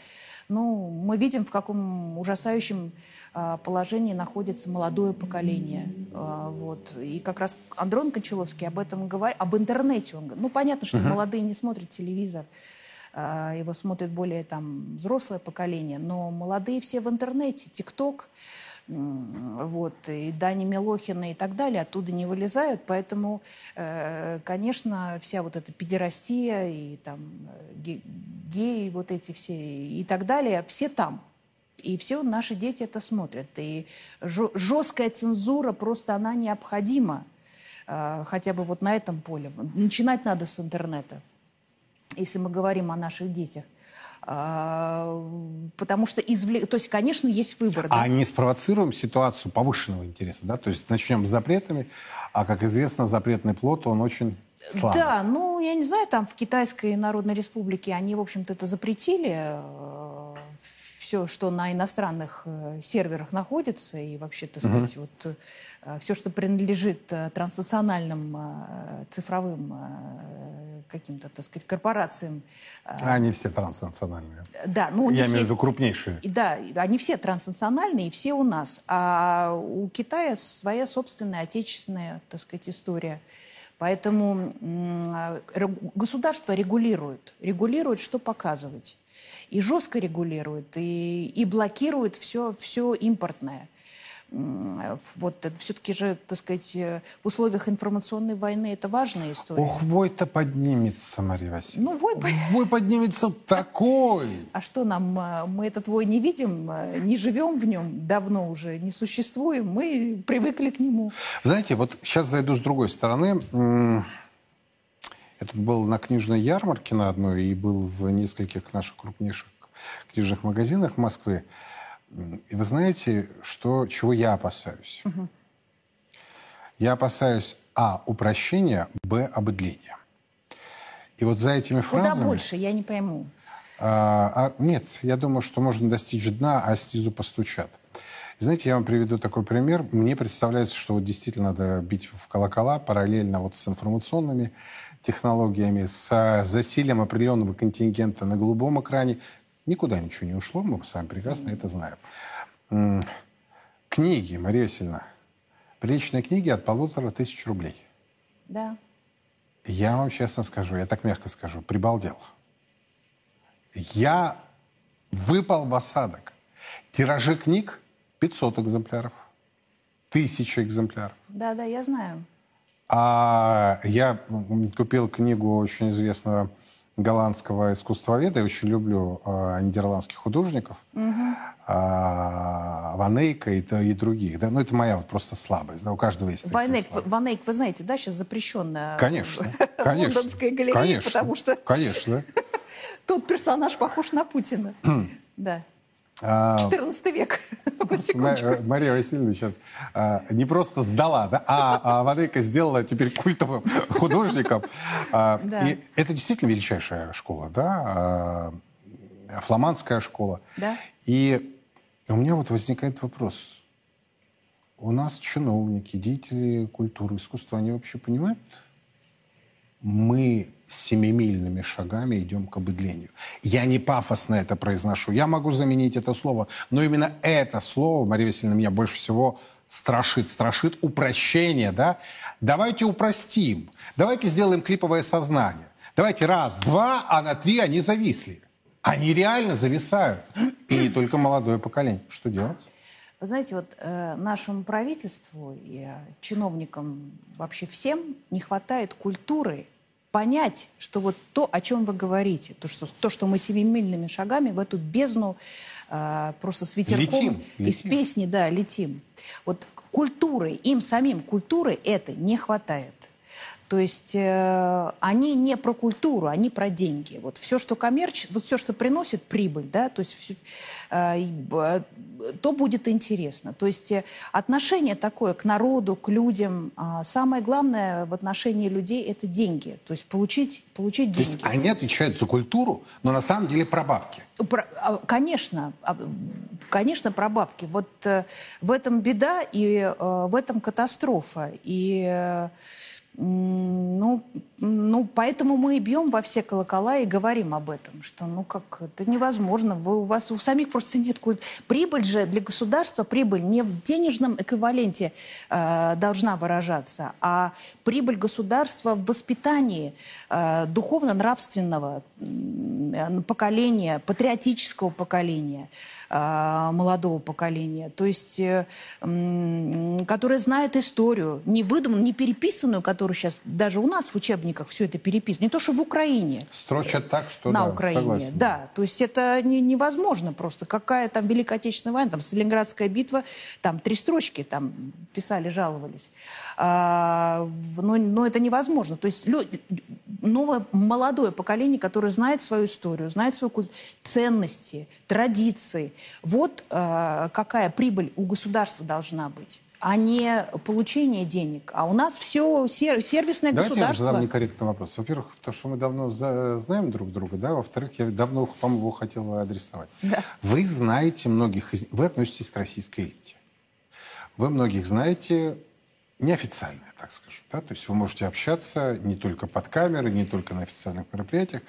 L: ну, мы видим, в каком ужасающем а, положении находится молодое поколение. А, вот. И как раз Андрон Кончаловский об этом говорит, об интернете. Он, ну, понятно, что uh-huh. молодые не смотрят телевизор, его смотрит более там взрослое поколение, но молодые все в интернете, ТикТок, вот, и Дани Милохина и так далее оттуда не вылезают, поэтому, э, конечно, вся вот эта педерастия и там э, геи вот эти все и так далее, все там. И все наши дети это смотрят. И жесткая цензура просто она необходима. Хотя бы вот на этом поле. Начинать надо с интернета, если мы говорим о наших детях. А, потому что извлек... То есть, конечно, есть выбор.
A: А не спровоцируем ситуацию повышенного интереса, да? То есть начнем с запретами, а, как известно, запретный плод, он очень слабый.
L: Да, ну, я не знаю, там в Китайской Народной Республике они, в общем-то, это запретили э, все, что на иностранных э, серверах находится, и вообще, так сказать, uh-huh. вот э, все, что принадлежит э, транснациональным цифровым каким-то, так сказать, корпорациям.
A: Они все транснациональные.
L: Да, ну
A: я имею в виду крупнейшие.
L: Да, они все транснациональные, и все у нас. А у Китая своя собственная отечественная, так сказать, история. Поэтому государство регулирует, регулирует, что показывать и жестко регулирует, и, и блокирует все, все импортное. Вот все-таки же, так сказать, э, в условиях информационной войны это важная история.
A: Ох, вой-то поднимется, Мария Васильевна.
L: Ну, вой...
A: вой поднимется такой.
L: А что нам, э, мы этот вой не видим, э, не живем в нем давно уже, не существуем, мы привыкли к нему.
A: Знаете, вот сейчас зайду с другой стороны. Это был на книжной ярмарке на одной и был в нескольких наших крупнейших книжных магазинах в Москве. И вы знаете, что, чего я опасаюсь? Угу. Я опасаюсь, а, упрощения, б, обыдления. И вот за этими фразами...
L: Куда больше, я не пойму.
A: А, а, нет, я думаю, что можно достичь дна, а снизу постучат. Знаете, я вам приведу такой пример. Мне представляется, что вот действительно надо бить в колокола параллельно вот с информационными технологиями, с засилием определенного контингента на голубом экране. Никуда ничего не ушло, мы с вами прекрасно это знаем. Книги, Мария Васильевна. Приличные книги от полутора тысяч рублей.
L: Да.
A: Я вам честно скажу, я так мягко скажу, прибалдел. Я выпал в осадок. Тиражи книг 500 экземпляров, тысяча экземпляров.
L: Да, да, я знаю.
A: А я купил книгу очень известного голландского искусствоведа, я очень люблю э, нидерландских художников, угу. э, Ванейка и, и других. Да? Ну, это моя вот просто слабость. Да? У каждого есть
L: Ванейк, Ванейк, вы знаете, да, сейчас запрещенная
A: конечно, конечно,
L: лондонская галерея,
A: конечно,
L: потому что
A: конечно.
L: тот персонаж похож на Путина. да. 14 а, век.
A: Мария Васильевна сейчас а, не просто сдала, да, а, а Ванейка сделала теперь культовым художником. А, да. И это действительно величайшая школа, да, а, фламандская школа.
L: Да.
A: И у меня вот возникает вопрос. У нас чиновники, деятели культуры, искусства, они вообще понимают? Мы семимильными шагами идем к обыдлению. Я не пафосно это произношу. Я могу заменить это слово. Но именно это слово, Мария Васильевна, меня больше всего страшит. Страшит упрощение, да? Давайте упростим. Давайте сделаем клиповое сознание. Давайте раз, два, а на три они зависли. Они реально зависают. И не только молодое поколение. Что делать?
L: Вы знаете, вот э, нашему правительству и э, чиновникам вообще всем не хватает культуры понять, что вот то, о чем вы говорите, то, что, то, что мы семимильными шагами в эту бездну э, просто с ветерком летим, из летим. песни, да, летим. Вот культуры, им самим культуры это не хватает. То есть э, они не про культуру, они про деньги. Вот все, что коммерч, вот все, что приносит прибыль, да, то есть э, э, то будет интересно. То есть э, отношение такое к народу, к людям. Э, самое главное в отношении людей это деньги. То есть получить, получить деньги. То есть
A: они отвечают за культуру, но на самом деле про бабки.
L: Про, а, конечно, а, конечно, про бабки. Вот э, в этом беда и э, в этом катастрофа. И э, ну, ну, поэтому мы и бьем во все колокола и говорим об этом, что, ну, как, это невозможно, вы, у вас у самих просто нет культ. Прибыль же для государства, прибыль не в денежном эквиваленте э, должна выражаться, а прибыль государства в воспитании э, духовно-нравственного э, поколения, патриотического поколения. А, молодого поколения, то есть, э, которое знает историю, не выдуманную, не переписанную, которую сейчас даже у нас в учебниках все это переписано, не то, что в Украине.
A: Строчат так, что
L: На
A: да,
L: Украине,
A: согласен.
L: да. То есть это не, невозможно просто. Какая там Великая Отечественная война, там Сталинградская битва, там три строчки там писали, жаловались. А, но, но это невозможно. То есть лю, новое молодое поколение, которое знает свою историю, знает свою ценности, традиции, вот э, какая прибыль у государства должна быть а не получение денег. А у нас все сер сервисное
A: Давайте
L: государство.
A: я задам некорректный вопрос. Во-первых, потому что мы давно знаем друг друга, да. Во-вторых, я давно вам его хотела адресовать. Да. Вы знаете многих из... Вы относитесь к российской элите. Вы многих знаете неофициально, так скажу. Да? То есть вы можете общаться не только под камерой, не только на официальных мероприятиях.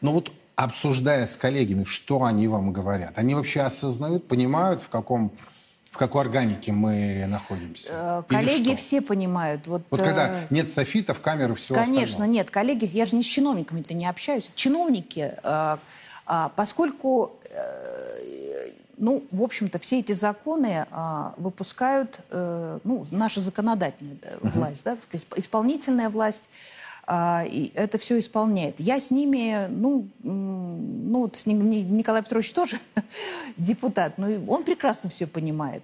A: Но вот обсуждая с коллегами, что они вам говорят, они вообще осознают, понимают, в каком в какой органике мы находимся?
L: Э, коллеги все понимают. Вот,
A: вот когда э, нет софитов, камеры, всего
L: Конечно,
A: остального.
L: нет. Коллеги, я же не с чиновниками-то не общаюсь. Чиновники, э, поскольку, ну, в общем-то, все эти законы выпускают, ну, наша законодательная власть, uh-huh. да, исполнительная власть, а, и это все исполняет. Я с ними, ну, ну вот Николай Петрович тоже депутат, но он прекрасно все понимает.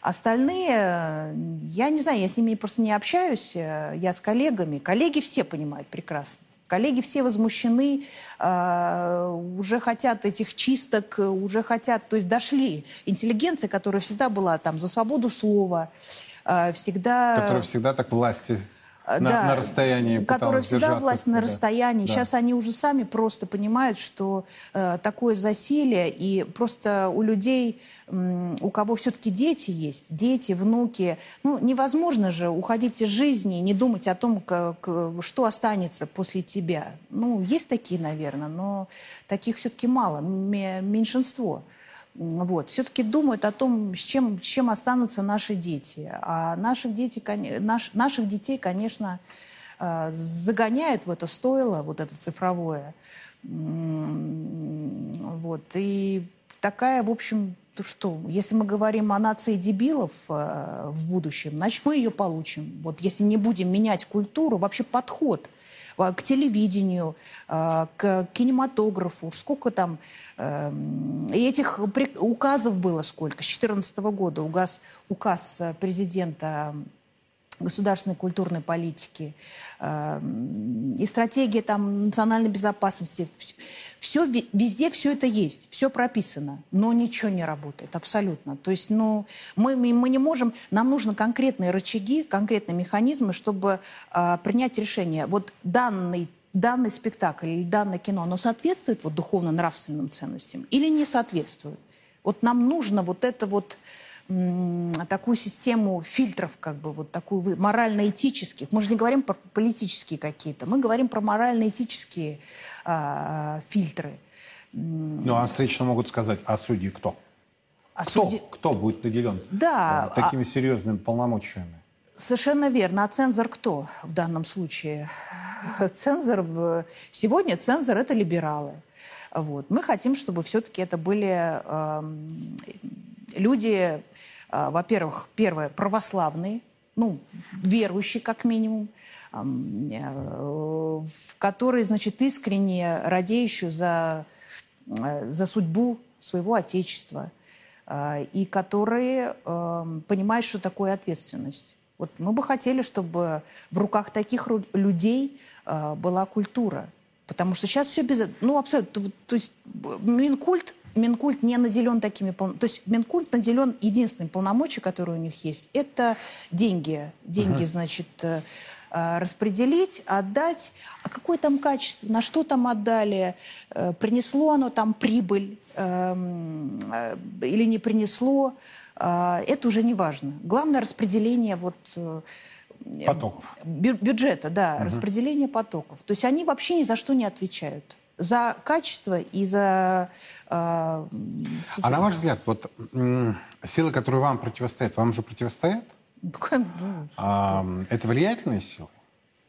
L: Остальные, я не знаю, я с ними просто не общаюсь, э, я с коллегами. Коллеги все понимают прекрасно. Коллеги все возмущены, э, уже хотят этих чисток, уже хотят, то есть дошли. Интеллигенция, которая всегда была там за свободу слова, э, всегда...
A: Которая всегда так власти на, да, на расстоянии
L: Которая всегда власть на расстоянии. Да. Сейчас они уже сами просто понимают, что э, такое засилие, и просто у людей, э, у кого все-таки дети есть, дети, внуки, ну, невозможно же уходить из жизни и не думать о том, как, что останется после тебя. Ну, есть такие, наверное, но таких все-таки мало, меньшинство вот, все-таки думают о том, с чем, чем останутся наши дети. А наших, дети, наш, наших детей, конечно, э, загоняет в это стоило, вот это цифровое. Вот, и такая, в общем, что, если мы говорим о нации дебилов э, в будущем, значит, мы ее получим. Вот если не будем менять культуру, вообще подход – к телевидению, э, к кинематографу, сколько там эм, этих указов было сколько. С 2014 года указ, указ президента государственной культурной политики эм, и стратегия там национальной безопасности. Все, везде все это есть, все прописано, но ничего не работает абсолютно. То есть, ну, мы, мы не можем, нам нужны конкретные рычаги, конкретные механизмы, чтобы э, принять решение. Вот данный данный спектакль или данное кино, оно соответствует вот духовно-нравственным ценностям или не соответствует? Вот нам нужно вот это вот такую систему фильтров, как бы вот такую морально-этических. Мы же не говорим про политические какие-то, мы говорим про морально-этические э, фильтры.
A: Ну, а встречно могут сказать, а судьи кто? А кто, судьи... кто будет наделен
L: да,
A: э, такими а... серьезными полномочиями?
L: Совершенно верно. А цензор кто в данном случае? Цензор... Сегодня цензор – это либералы. Вот. Мы хотим, чтобы все-таки это были э, люди, э, во-первых, первое, православные, ну, верующие как минимум, э, которые, значит, искренне радеющие за, э, за судьбу своего Отечества э, и которые э, понимают, что такое ответственность. Вот мы бы хотели, чтобы в руках таких людей была культура. Потому что сейчас все без... Ну, абсолютно. То есть Минкульт, Минкульт не наделен такими... То есть Минкульт наделен единственным полномочием, которое у них есть, это деньги. Деньги, uh-huh. значит, распределить, отдать. А какое там качество, на что там отдали, э, принесло оно там прибыль эм, или не принесло, это уже не важно. Главное распределение вот
A: потоков.
L: Бю бюджета, да, угу. распределение потоков. То есть они вообще ни за что не отвечают за качество и за... Э,
A: а на ваш взгляд, вот силы, которые вам противостоят, вам же противостоят? А, это влиятельные силы?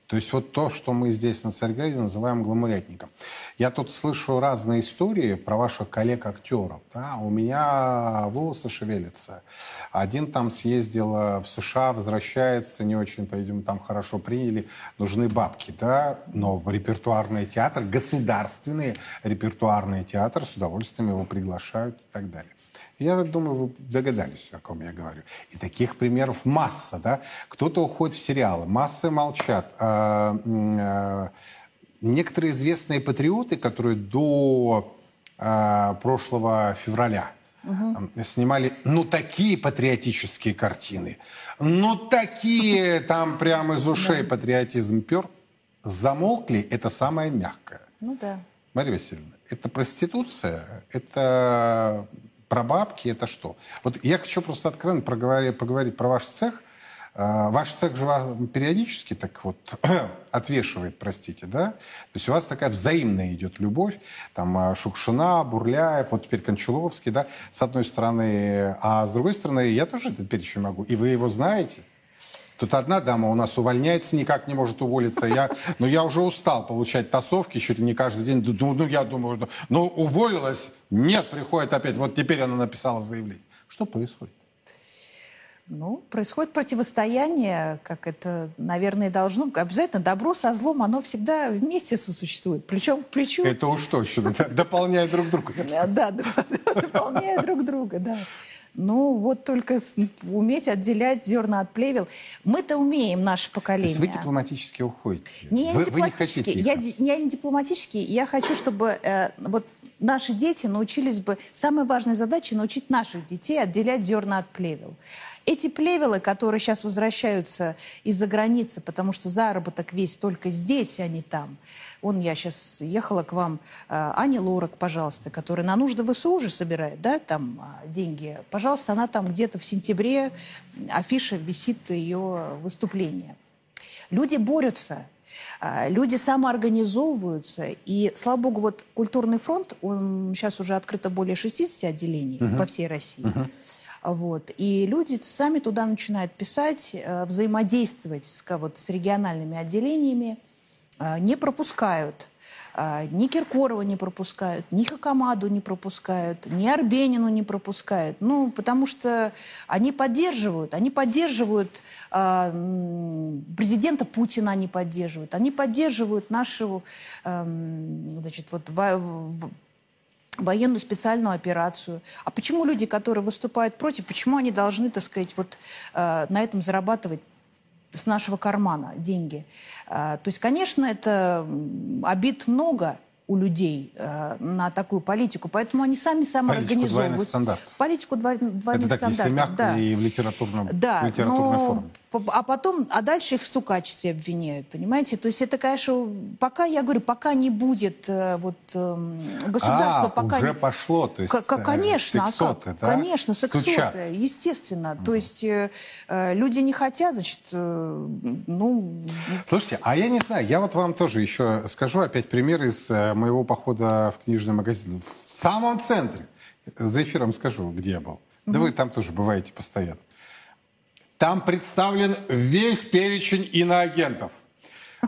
A: То есть вот то, что мы здесь на Царьграде называем гламурятником. Я тут слышу разные истории про ваших коллег-актеров. Да? У меня волосы шевелятся. Один там съездил в США, возвращается, не очень, по-видимому, там хорошо приняли. Нужны бабки, да? Но в репертуарный театр, государственный репертуарный театр с удовольствием его приглашают и так далее. Я думаю, вы догадались, о ком я говорю. И таких примеров масса, да. Кто-то уходит в сериалы, массы молчат. А, а, некоторые известные патриоты, которые до а, прошлого февраля угу. снимали, ну, такие патриотические картины, ну, такие там прямо из ушей патриотизм пер, замолкли, это самое мягкое.
L: Ну да.
A: Мария Васильевна, это проституция, это про бабки это что? Вот я хочу просто откровенно проговорить, поговорить про ваш цех. А, ваш цех же периодически так вот отвешивает, простите, да? То есть у вас такая взаимная идет любовь, там а, Шукшина, Бурляев, вот теперь Кончаловский, да, с одной стороны, а с другой стороны, я тоже этот перечень могу, и вы его знаете. Тут одна дама у нас увольняется, никак не может уволиться. Я, но я уже устал получать тасовки чуть ли не каждый день. Ну, ну я думаю, ну, ну уволилась, нет, приходит опять. Вот теперь она написала заявление. Что происходит?
L: Ну, происходит противостояние, как это, наверное, должно. Обязательно добро со злом, оно всегда вместе сосуществует. Причем к плечу.
A: Это уж точно, дополняя друг друга.
L: Да, дополняя друг друга, да. Ну, вот только уметь отделять зерна от плевел. Мы-то умеем, наше поколение. То
A: есть вы дипломатически уходите?
L: Не, я не дипломатически. я, я не дипломатически. Я хочу, чтобы э, вот наши дети научились бы... Самая важная задача — научить наших детей отделять зерна от плевел. Эти плевелы, которые сейчас возвращаются из-за границы, потому что заработок весь только здесь, а не там. Вон я сейчас ехала к вам, э, Аня Лорак, пожалуйста, которая на нужды ВСУ же собирает, да, там а, деньги. Пожалуйста, она там где-то в сентябре, афиша висит ее выступление. Люди борются, люди самоорганизовываются. И, слава богу, вот культурный фронт, он сейчас уже открыто более 60 отделений uh-huh. по всей России. Uh-huh. Вот. И люди сами туда начинают писать, э, взаимодействовать с, вот, с региональными отделениями, э, не пропускают. Э, ни Киркорова не пропускают, ни Хакамаду не пропускают, ни Арбенину не пропускают. Ну, потому что они поддерживают, они поддерживают э, президента Путина, они поддерживают, они поддерживают нашу, э, значит, вот, военную специальную операцию. А почему люди, которые выступают против, почему они должны, так сказать, вот э, на этом зарабатывать с нашего кармана деньги? Э, то есть, конечно, это обид много, у людей э, на такую политику, поэтому они сами самоорганизовывают.
A: Политику двойных стандартов.
L: Политику двойных
A: Это так,
L: стандартов.
A: если мягко
L: да.
A: и в литературном,
L: Да,
A: в литературной
L: но
A: форме.
L: А потом, а дальше их в стукачестве обвиняют, понимаете? То есть это, конечно, пока, я говорю, пока не будет э, вот эм, государства,
A: а,
L: пока...
A: уже
L: не-
A: пошло, то есть
L: К-
A: э,
L: конечно, а как?
A: сексоты, да?
L: конечно,
A: Стучат.
L: сексоты, естественно. То есть э, э, люди не хотят, значит, э, ну...
A: Слушайте, а я не знаю, я вот вам тоже еще скажу опять пример из моего похода в книжный магазин. В самом центре. За эфиром скажу, где я был. Да вы там тоже бываете постоянно. Там представлен весь перечень иноагентов.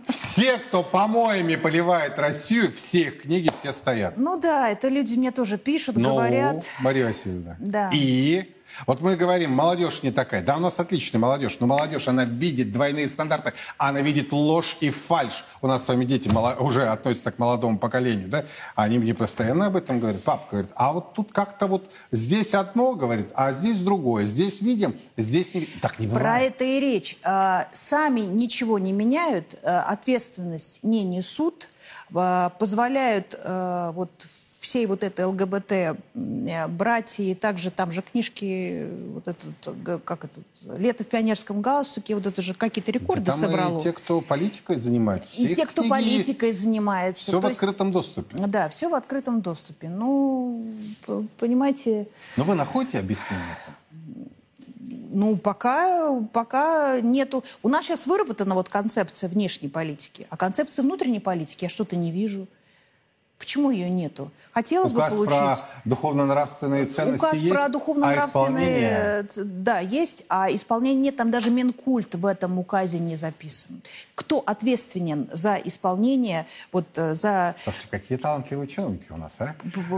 A: Все, кто помоями поливает Россию, все их книги, все стоят.
L: Ну да, это люди мне тоже пишут,
A: Ну,
L: говорят.
A: Мария Васильевна.
L: Да.
A: И вот мы говорим, молодежь не такая. Да, у нас отличная молодежь, но молодежь, она видит двойные стандарты, она видит ложь и фальшь. У нас с вами дети мало- уже относятся к молодому поколению, да? Они мне постоянно об этом говорят. Папа говорит, а вот тут как-то вот здесь одно, говорит, а здесь другое. Здесь видим, здесь не. Так не
L: Про
A: бывает.
L: это и речь. А, Сами ничего не меняют, а, ответственность не несут, а, позволяют вот всей вот этой ЛГБТ м, э, также там же книжки, вот этот, как это, «Лето в пионерском галстуке», вот это же какие-то рекорды
A: Там
L: собрало.
A: и те, кто политикой занимается. все
L: И те, кто политикой
A: есть.
L: занимается.
A: Все в
L: То есть-
A: открытом доступе.
L: Да, все в открытом доступе. Ну, понимаете,
A: Но вы находите объяснение?
L: ну, пока, пока нету... У нас сейчас выработана вот концепция внешней политики, а концепции внутренней политики я что-то не вижу. Почему ее нету? Хотелось
A: Указ
L: бы получить...
A: про духовно-нравственные ценности
L: Указ
A: есть,
L: про
A: а
L: духовно-нравственные,
A: исполнение...
L: э, ц- да, есть, а исполнение нет, там даже Минкульт в этом указе не записан. Кто ответственен за исполнение, вот э, за...
A: Слушайте, какие талантливые чиновники у нас, а?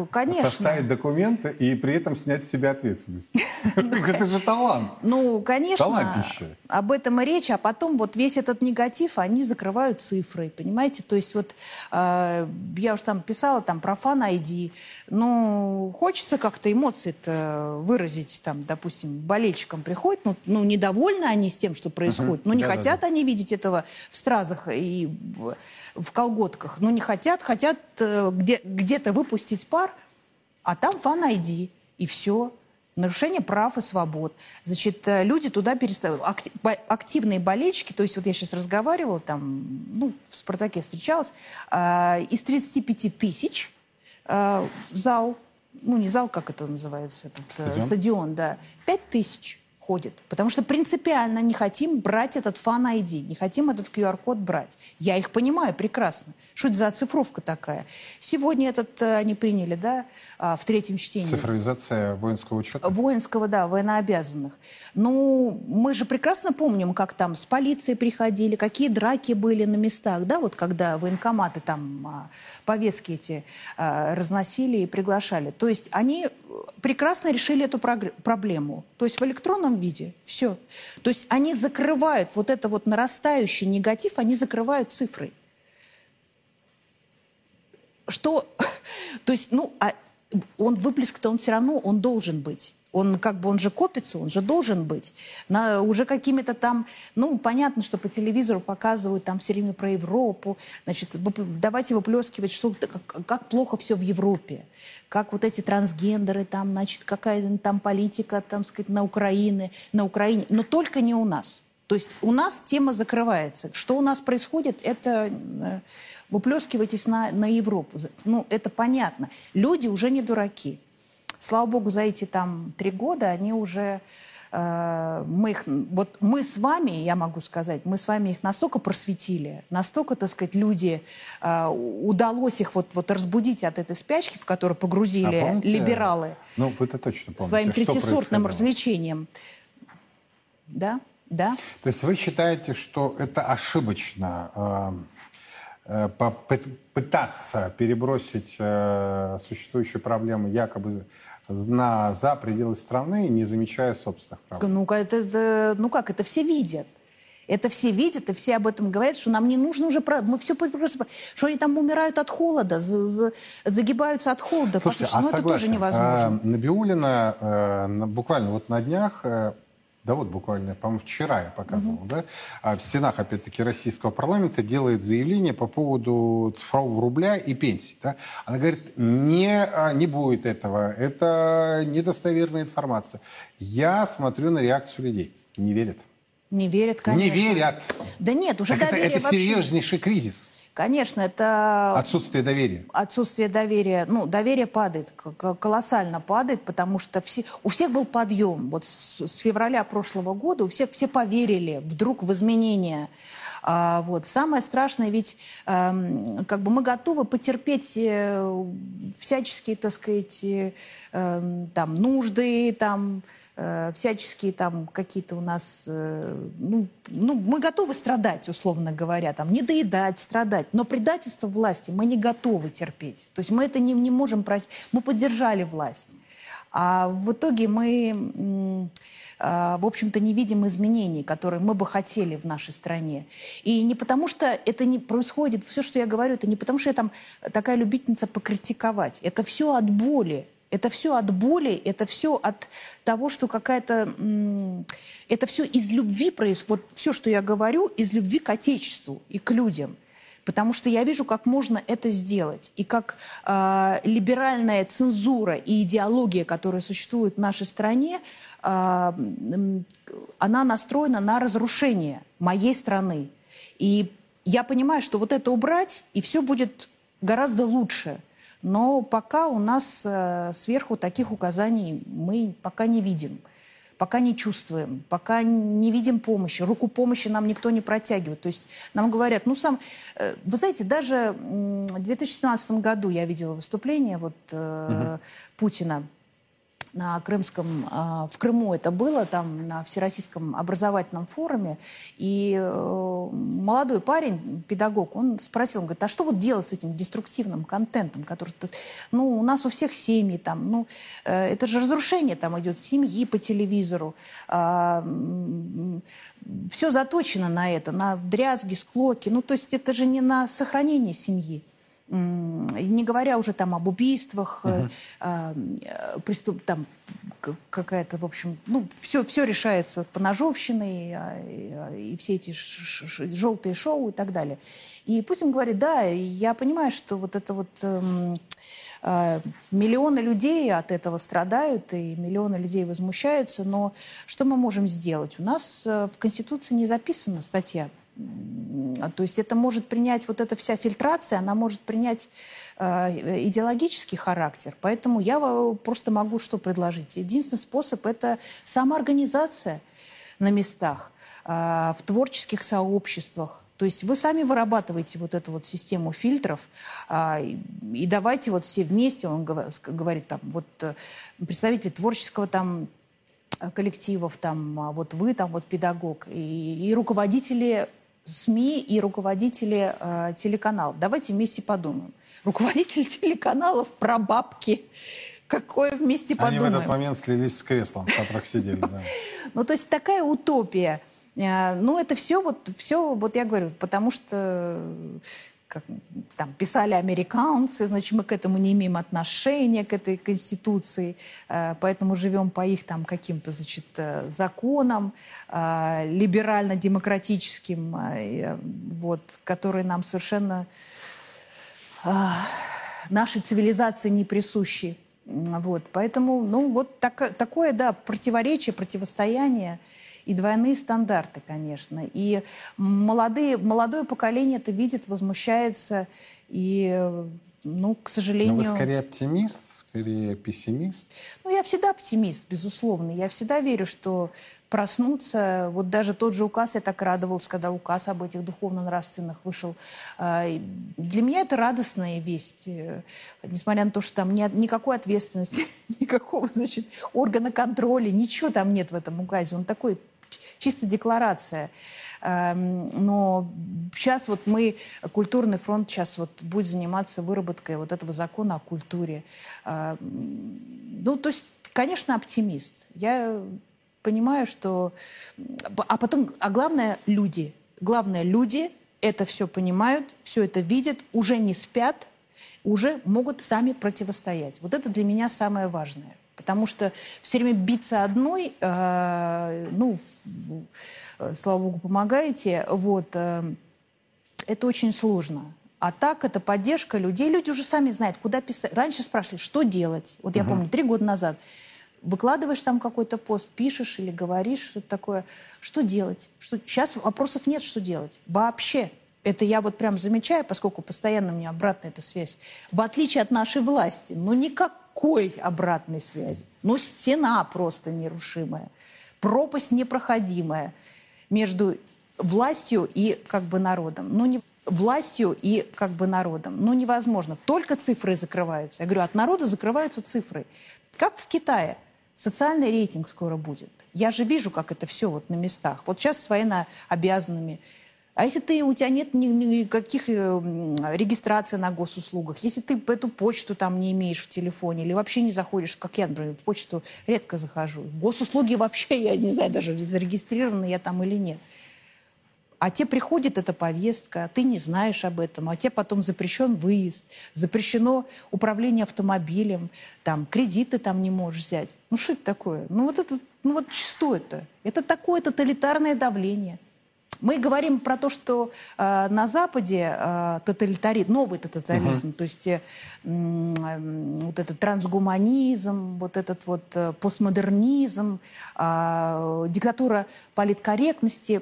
L: Конечно.
A: Составить документы и при этом снять с себя ответственность. Это же талант.
L: Ну, конечно,
A: Талантище.
L: Об этом и речь, а потом вот весь этот негатив, они закрывают цифрой, понимаете? То есть вот э, я уж там писала там про фан ID, ну, хочется как-то эмоции-то выразить, там, допустим, болельщикам приходят, ну, ну, недовольны они с тем, что происходит, ну, не
A: Да-да-да.
L: хотят они видеть этого в стразах и в, колготках, ну, не хотят, хотят э, где, где-то выпустить пар, а там фан ID, и все. Нарушение прав и свобод. Значит, э, люди туда перестают. Активные болельщики, то есть вот я сейчас разговаривала, там, ну, в «Спартаке» встречалась, э, из 35 тысяч э, зал, ну, не зал, как это называется, этот э,
A: Стадион?
L: стадион, да, 5 тысяч ходит. Потому что принципиально не хотим брать этот фан-айди, не хотим этот QR-код брать. Я их понимаю прекрасно. Что это за оцифровка такая? Сегодня этот э, они приняли, да, а, в третьем чтении.
A: Цифровизация воинского учета.
L: Воинского, да, военнообязанных. Ну, мы же прекрасно помним, как там с полицией приходили, какие драки были на местах, да, вот когда военкоматы там а, повестки эти а, разносили и приглашали. То есть они прекрасно решили эту проблему. То есть в электронном виде все. То есть они закрывают вот это вот нарастающий негатив, они закрывают цифрой что, то есть, ну, а он выплеск-то он все равно, он должен быть. Он как бы, он же копится, он же должен быть. На, уже какими-то там, ну, понятно, что по телевизору показывают там все время про Европу. Значит, давайте выплескивать, что, как, как плохо все в Европе. Как вот эти трансгендеры там, значит, какая там политика, там, сказать, на Украине, на Украине. Но только не у нас. То есть у нас тема закрывается. Что у нас происходит, это э, выплескивайтесь на, на Европу. Ну, это понятно. Люди уже не дураки. Слава богу, за эти там три года они уже... э, мы их, вот мы с вами, я могу сказать, мы с вами их настолько просветили, настолько, так сказать, люди, э, удалось их вот, вот разбудить от этой спячки, в которую погрузили
A: А помните-
L: либералы
A: Ну, вы это точно помните.
L: своим
A: происходило?
L: развлечением. Да, да.
A: То есть вы считаете, что это ошибочно э, э, пытаться перебросить э, существующую проблему якобы на, за пределы страны, не замечая собственных проблем?
L: Ну, это, это- ну как, это все видят. Это все видят, и все об этом говорят, что нам не нужно уже... про- Мы все прекрасно... Что они там умирают от холода, за- за- загибаются от холода.
A: Слушайте,
L: Послушайте,
A: а
L: ну это тоже
A: согласен.
L: невозможно.
A: А, Набиулина на- буквально вот на днях э, да вот буквально, по-моему, вчера я показывал, угу. да, а в стенах, опять-таки, российского парламента делает заявление по поводу цифрового рубля и пенсий, да. Она говорит, не, а, не будет этого, это недостоверная информация. Я смотрю на реакцию людей, не верят.
L: Не верят, конечно.
A: Не верят.
L: Да нет, уже
A: так
L: доверие
A: это, это
L: вообще...
A: серьезнейший кризис.
L: Конечно, это...
A: Отсутствие доверия.
L: Отсутствие доверия. Ну, доверие падает, колоссально падает, потому что все, у всех был подъем. Вот с, с февраля прошлого года у всех все поверили вдруг в изменения. А, вот. Самое страшное, ведь э, как бы мы готовы потерпеть э, всяческие, так сказать, э, эм, там, нужды, там, Э, всяческие там какие-то у нас, э, ну, ну, мы готовы страдать, условно говоря, там, не доедать, страдать, но предательство власти мы не готовы терпеть. То есть мы это не, не можем просить. Мы поддержали власть. А в итоге мы, в общем-то, не видим изменений, которые мы бы хотели в нашей стране. И не потому, что это не происходит, все, что я говорю, это не потому, что я там такая любительница покритиковать. Это все от боли, это все от боли, это все от того, что какая-то... Это все из любви происходит. Вот все, что я говорю, из любви к Отечеству и к людям. Потому что я вижу, как можно это сделать. И как э, либеральная цензура и идеология, которая существует в нашей стране, э, она настроена на разрушение моей страны. И я понимаю, что вот это убрать, и все будет гораздо лучше – но пока у нас э, сверху таких указаний мы пока не видим, пока не чувствуем, пока не видим помощи. Руку помощи нам никто не протягивает. То есть нам говорят, ну сам... Э, вы знаете, даже в 2017 году я видела выступление вот, угу. Путина на Крымском, а, в Крыму это было, там на Всероссийском образовательном форуме, и э, молодой парень, педагог, он спросил, он говорит, а что вот делать с этим деструктивным контентом, который, ну, у нас у всех семьи там, ну, э, это же разрушение там идет семьи по телевизору, а, все заточено на это, на дрязги, склоки, ну, то есть это же не на сохранение семьи не говоря уже там об убийствах, uh-huh. э, преступ, там какая-то, в общем, ну, все, все решается по ножовщиной, а, и, и все эти ш- ш- желтые шоу и так далее. И Путин говорит, да, я понимаю, что вот это вот... Э, э, миллионы людей от этого страдают, и миллионы людей возмущаются, но что мы можем сделать? У нас э, в Конституции не записана статья то есть это может принять, вот эта вся фильтрация, она может принять э, идеологический характер. Поэтому я просто могу что предложить? Единственный способ – это самоорганизация на местах, э, в творческих сообществах. То есть вы сами вырабатываете вот эту вот систему фильтров, э, и давайте вот все вместе, он говорит, там, вот э, представители творческого там коллективов, там, а вот вы, там, вот педагог, и, и руководители СМИ и руководители э, телеканалов. Давайте вместе подумаем. Руководитель телеканалов про бабки. Какое вместе подумаем.
A: Они в этот момент слились с креслом, в которых сидели. Да.
L: Ну, то есть такая утопия. Э, ну, это все вот, все, вот я говорю, потому что как там писали американцы, значит, мы к этому не имеем отношения, к этой конституции, э, поэтому живем по их там каким-то, значит, э, законам э, либерально-демократическим, вот, которые нам совершенно нашей цивилизации не присущи. Вот, поэтому, ну, вот так, такое, да, противоречие, противостояние и двойные стандарты, конечно. И молодые, молодое поколение это видит, возмущается, и, ну, к сожалению... Но
A: вы скорее оптимист, скорее пессимист?
L: Ну, я всегда оптимист, безусловно. Я всегда верю, что проснуться. Вот даже тот же указ, я так радовалась, когда указ об этих духовно-нравственных вышел. А, для меня это радостная весть. Э, несмотря на то, что там нет никакой ответственности, никакого, значит, органа контроля, ничего там нет в этом указе. Он такой чисто декларация. Эм, но сейчас вот мы, культурный фронт сейчас вот будет заниматься выработкой вот этого закона о культуре. Эм, ну, то есть, конечно, оптимист. Я понимаю, что... А потом, а главное, люди. Главное, люди это все понимают, все это видят, уже не спят, уже могут сами противостоять. Вот это для меня самое важное. Потому что все время биться одной, э, ну, э, слава богу, помогаете, вот, э, это очень сложно. А так это поддержка людей. Люди уже сами знают, куда писать. Раньше спрашивали, что делать. Вот я помню, три года назад выкладываешь там какой-то пост, пишешь или говоришь что-то такое. Что делать? Что... Сейчас вопросов нет, что делать. Вообще. Это я вот прям замечаю, поскольку постоянно у меня обратная эта связь. В отличие от нашей власти, ну никакой обратной связи. Ну стена просто нерушимая. Пропасть непроходимая между властью и как бы народом. Ну не властью и как бы народом. Ну невозможно. Только цифры закрываются. Я говорю, от народа закрываются цифры. Как в Китае. Социальный рейтинг скоро будет. Я же вижу, как это все вот на местах. Вот сейчас с военнообязанными. А если ты, у тебя нет ни- никаких э, регистраций на госуслугах, если ты эту почту там не имеешь в телефоне или вообще не заходишь, как я, например, в почту редко захожу. Госуслуги вообще, я не знаю даже, зарегистрированы я там или нет. А тебе приходит эта повестка, ты не знаешь об этом, а тебе потом запрещен выезд, запрещено управление автомобилем, там кредиты там не можешь взять. Ну что это такое? Ну вот это, ну вот что это? Это такое тоталитарное давление. Мы говорим про то, что э, на Западе э, тоталитари... новый тоталитаризм, то есть э, м, вот этот трансгуманизм, вот этот вот э, постмодернизм, э, диктатура политкорректности,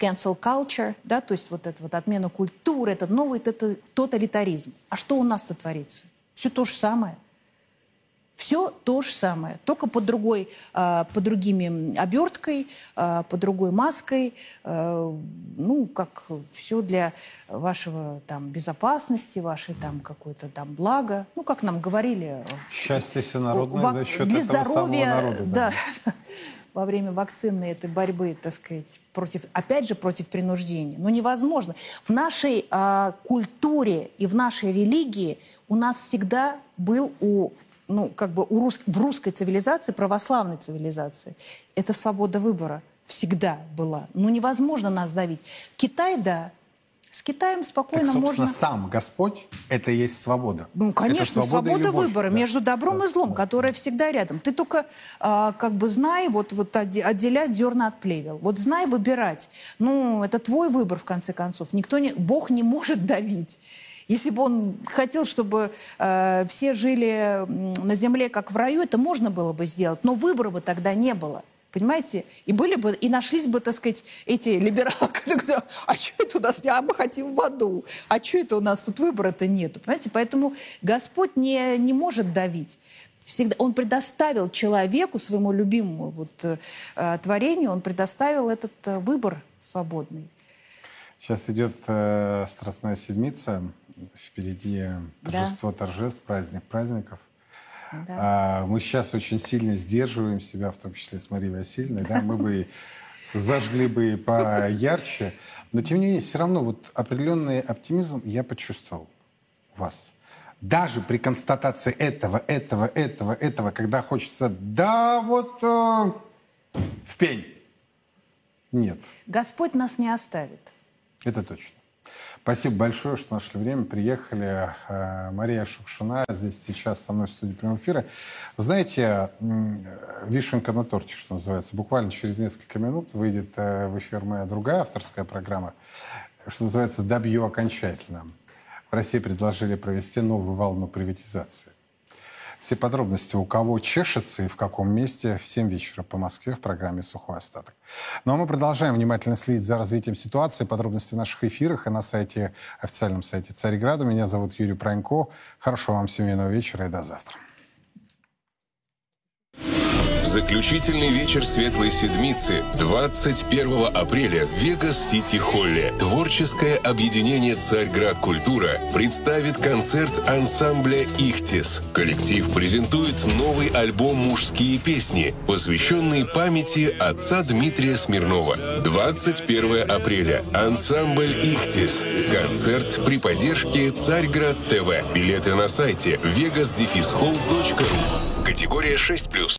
L: cancel culture, да, то есть вот это вот отмена культуры, это новый тоталитаризм. А что у нас-то творится? Все то же самое. Все то же самое, только под другой, а, под другими оберткой, а, под другой маской, а, ну, как все для вашего там безопасности, вашей там какой-то там блага, ну, как нам говорили.
A: Счастье всенародное
L: во-
A: за счет
L: для
A: этого
L: здоровья,
A: самого народа.
L: да, во время вакцинной этой борьбы, так сказать, против, опять же, против принуждения. Но невозможно. В нашей а, культуре и в нашей религии у нас всегда был у ну, как бы у рус- в русской цивилизации, православной цивилизации, это свобода выбора всегда была. Ну, невозможно нас давить. Китай, да. С Китаем
A: Так,
L: спокойно
A: собственно,
L: можно...
A: сам Господь – это и есть свобода.
L: Ну, конечно,
A: это
L: свобода,
A: любовь,
L: выбора
A: да.
L: между добром и злом, которая всегда рядом. Ты только а, как бы знай, вот, вот отде- отделять зерна от плевел. Вот знай выбирать. Ну, это твой выбор, в конце концов. Никто не, Бог не может давить. Если бы он хотел, чтобы э, все жили на земле, как в раю, это можно было бы сделать, но выбора бы тогда не было. Понимаете? И были бы, и нашлись бы, так сказать, эти либералы, которые говорят, а что это у нас, а мы хотим в аду, а что это у нас тут выбора-то нету, понимаете? Поэтому Господь не, не может давить. Всегда, он предоставил человеку, своему любимому вот, э, творению, он предоставил этот э, выбор свободный.
A: Сейчас идет э, Страстная Седмица. Впереди торжество торжеств, праздник праздников. А, мы сейчас очень сильно сдерживаем себя, в том числе с Марией Васильевной. Да? Мы бы зажгли бы поярче. Но, тем не менее, все равно вот определенный оптимизм я почувствовал у вас. Даже при констатации этого, этого, этого, этого, когда хочется, да, вот э, в пень. Нет.
L: Господь нас не оставит.
A: Это точно. Спасибо большое, что нашли время, приехали. Э, Мария Шукшина здесь сейчас со мной в студии прямого эфира. Вы знаете, м, вишенка на торте, что называется. Буквально через несколько минут выйдет э, в эфир моя другая авторская программа, что называется «Добью окончательно». В России предложили провести новую волну приватизации. Все подробности, у кого чешется и в каком месте, в 7 вечера по Москве в программе «Сухой остаток». Ну а мы продолжаем внимательно следить за развитием ситуации. Подробности в наших эфирах и на сайте, официальном сайте Царьграда. Меня зовут Юрий Пронько. Хорошего вам семейного вечера и до завтра.
M: Заключительный вечер Светлой Седмицы 21 апреля в Вегас-Сити-Холле творческое объединение «Царьград Культура» представит концерт ансамбля «Ихтис». Коллектив презентует новый альбом «Мужские песни», посвященный памяти отца Дмитрия Смирнова. 21 апреля. Ансамбль «Ихтис». Концерт при поддержке «Царьград ТВ». Билеты на сайте vegas-hall.ru. Категория 6+.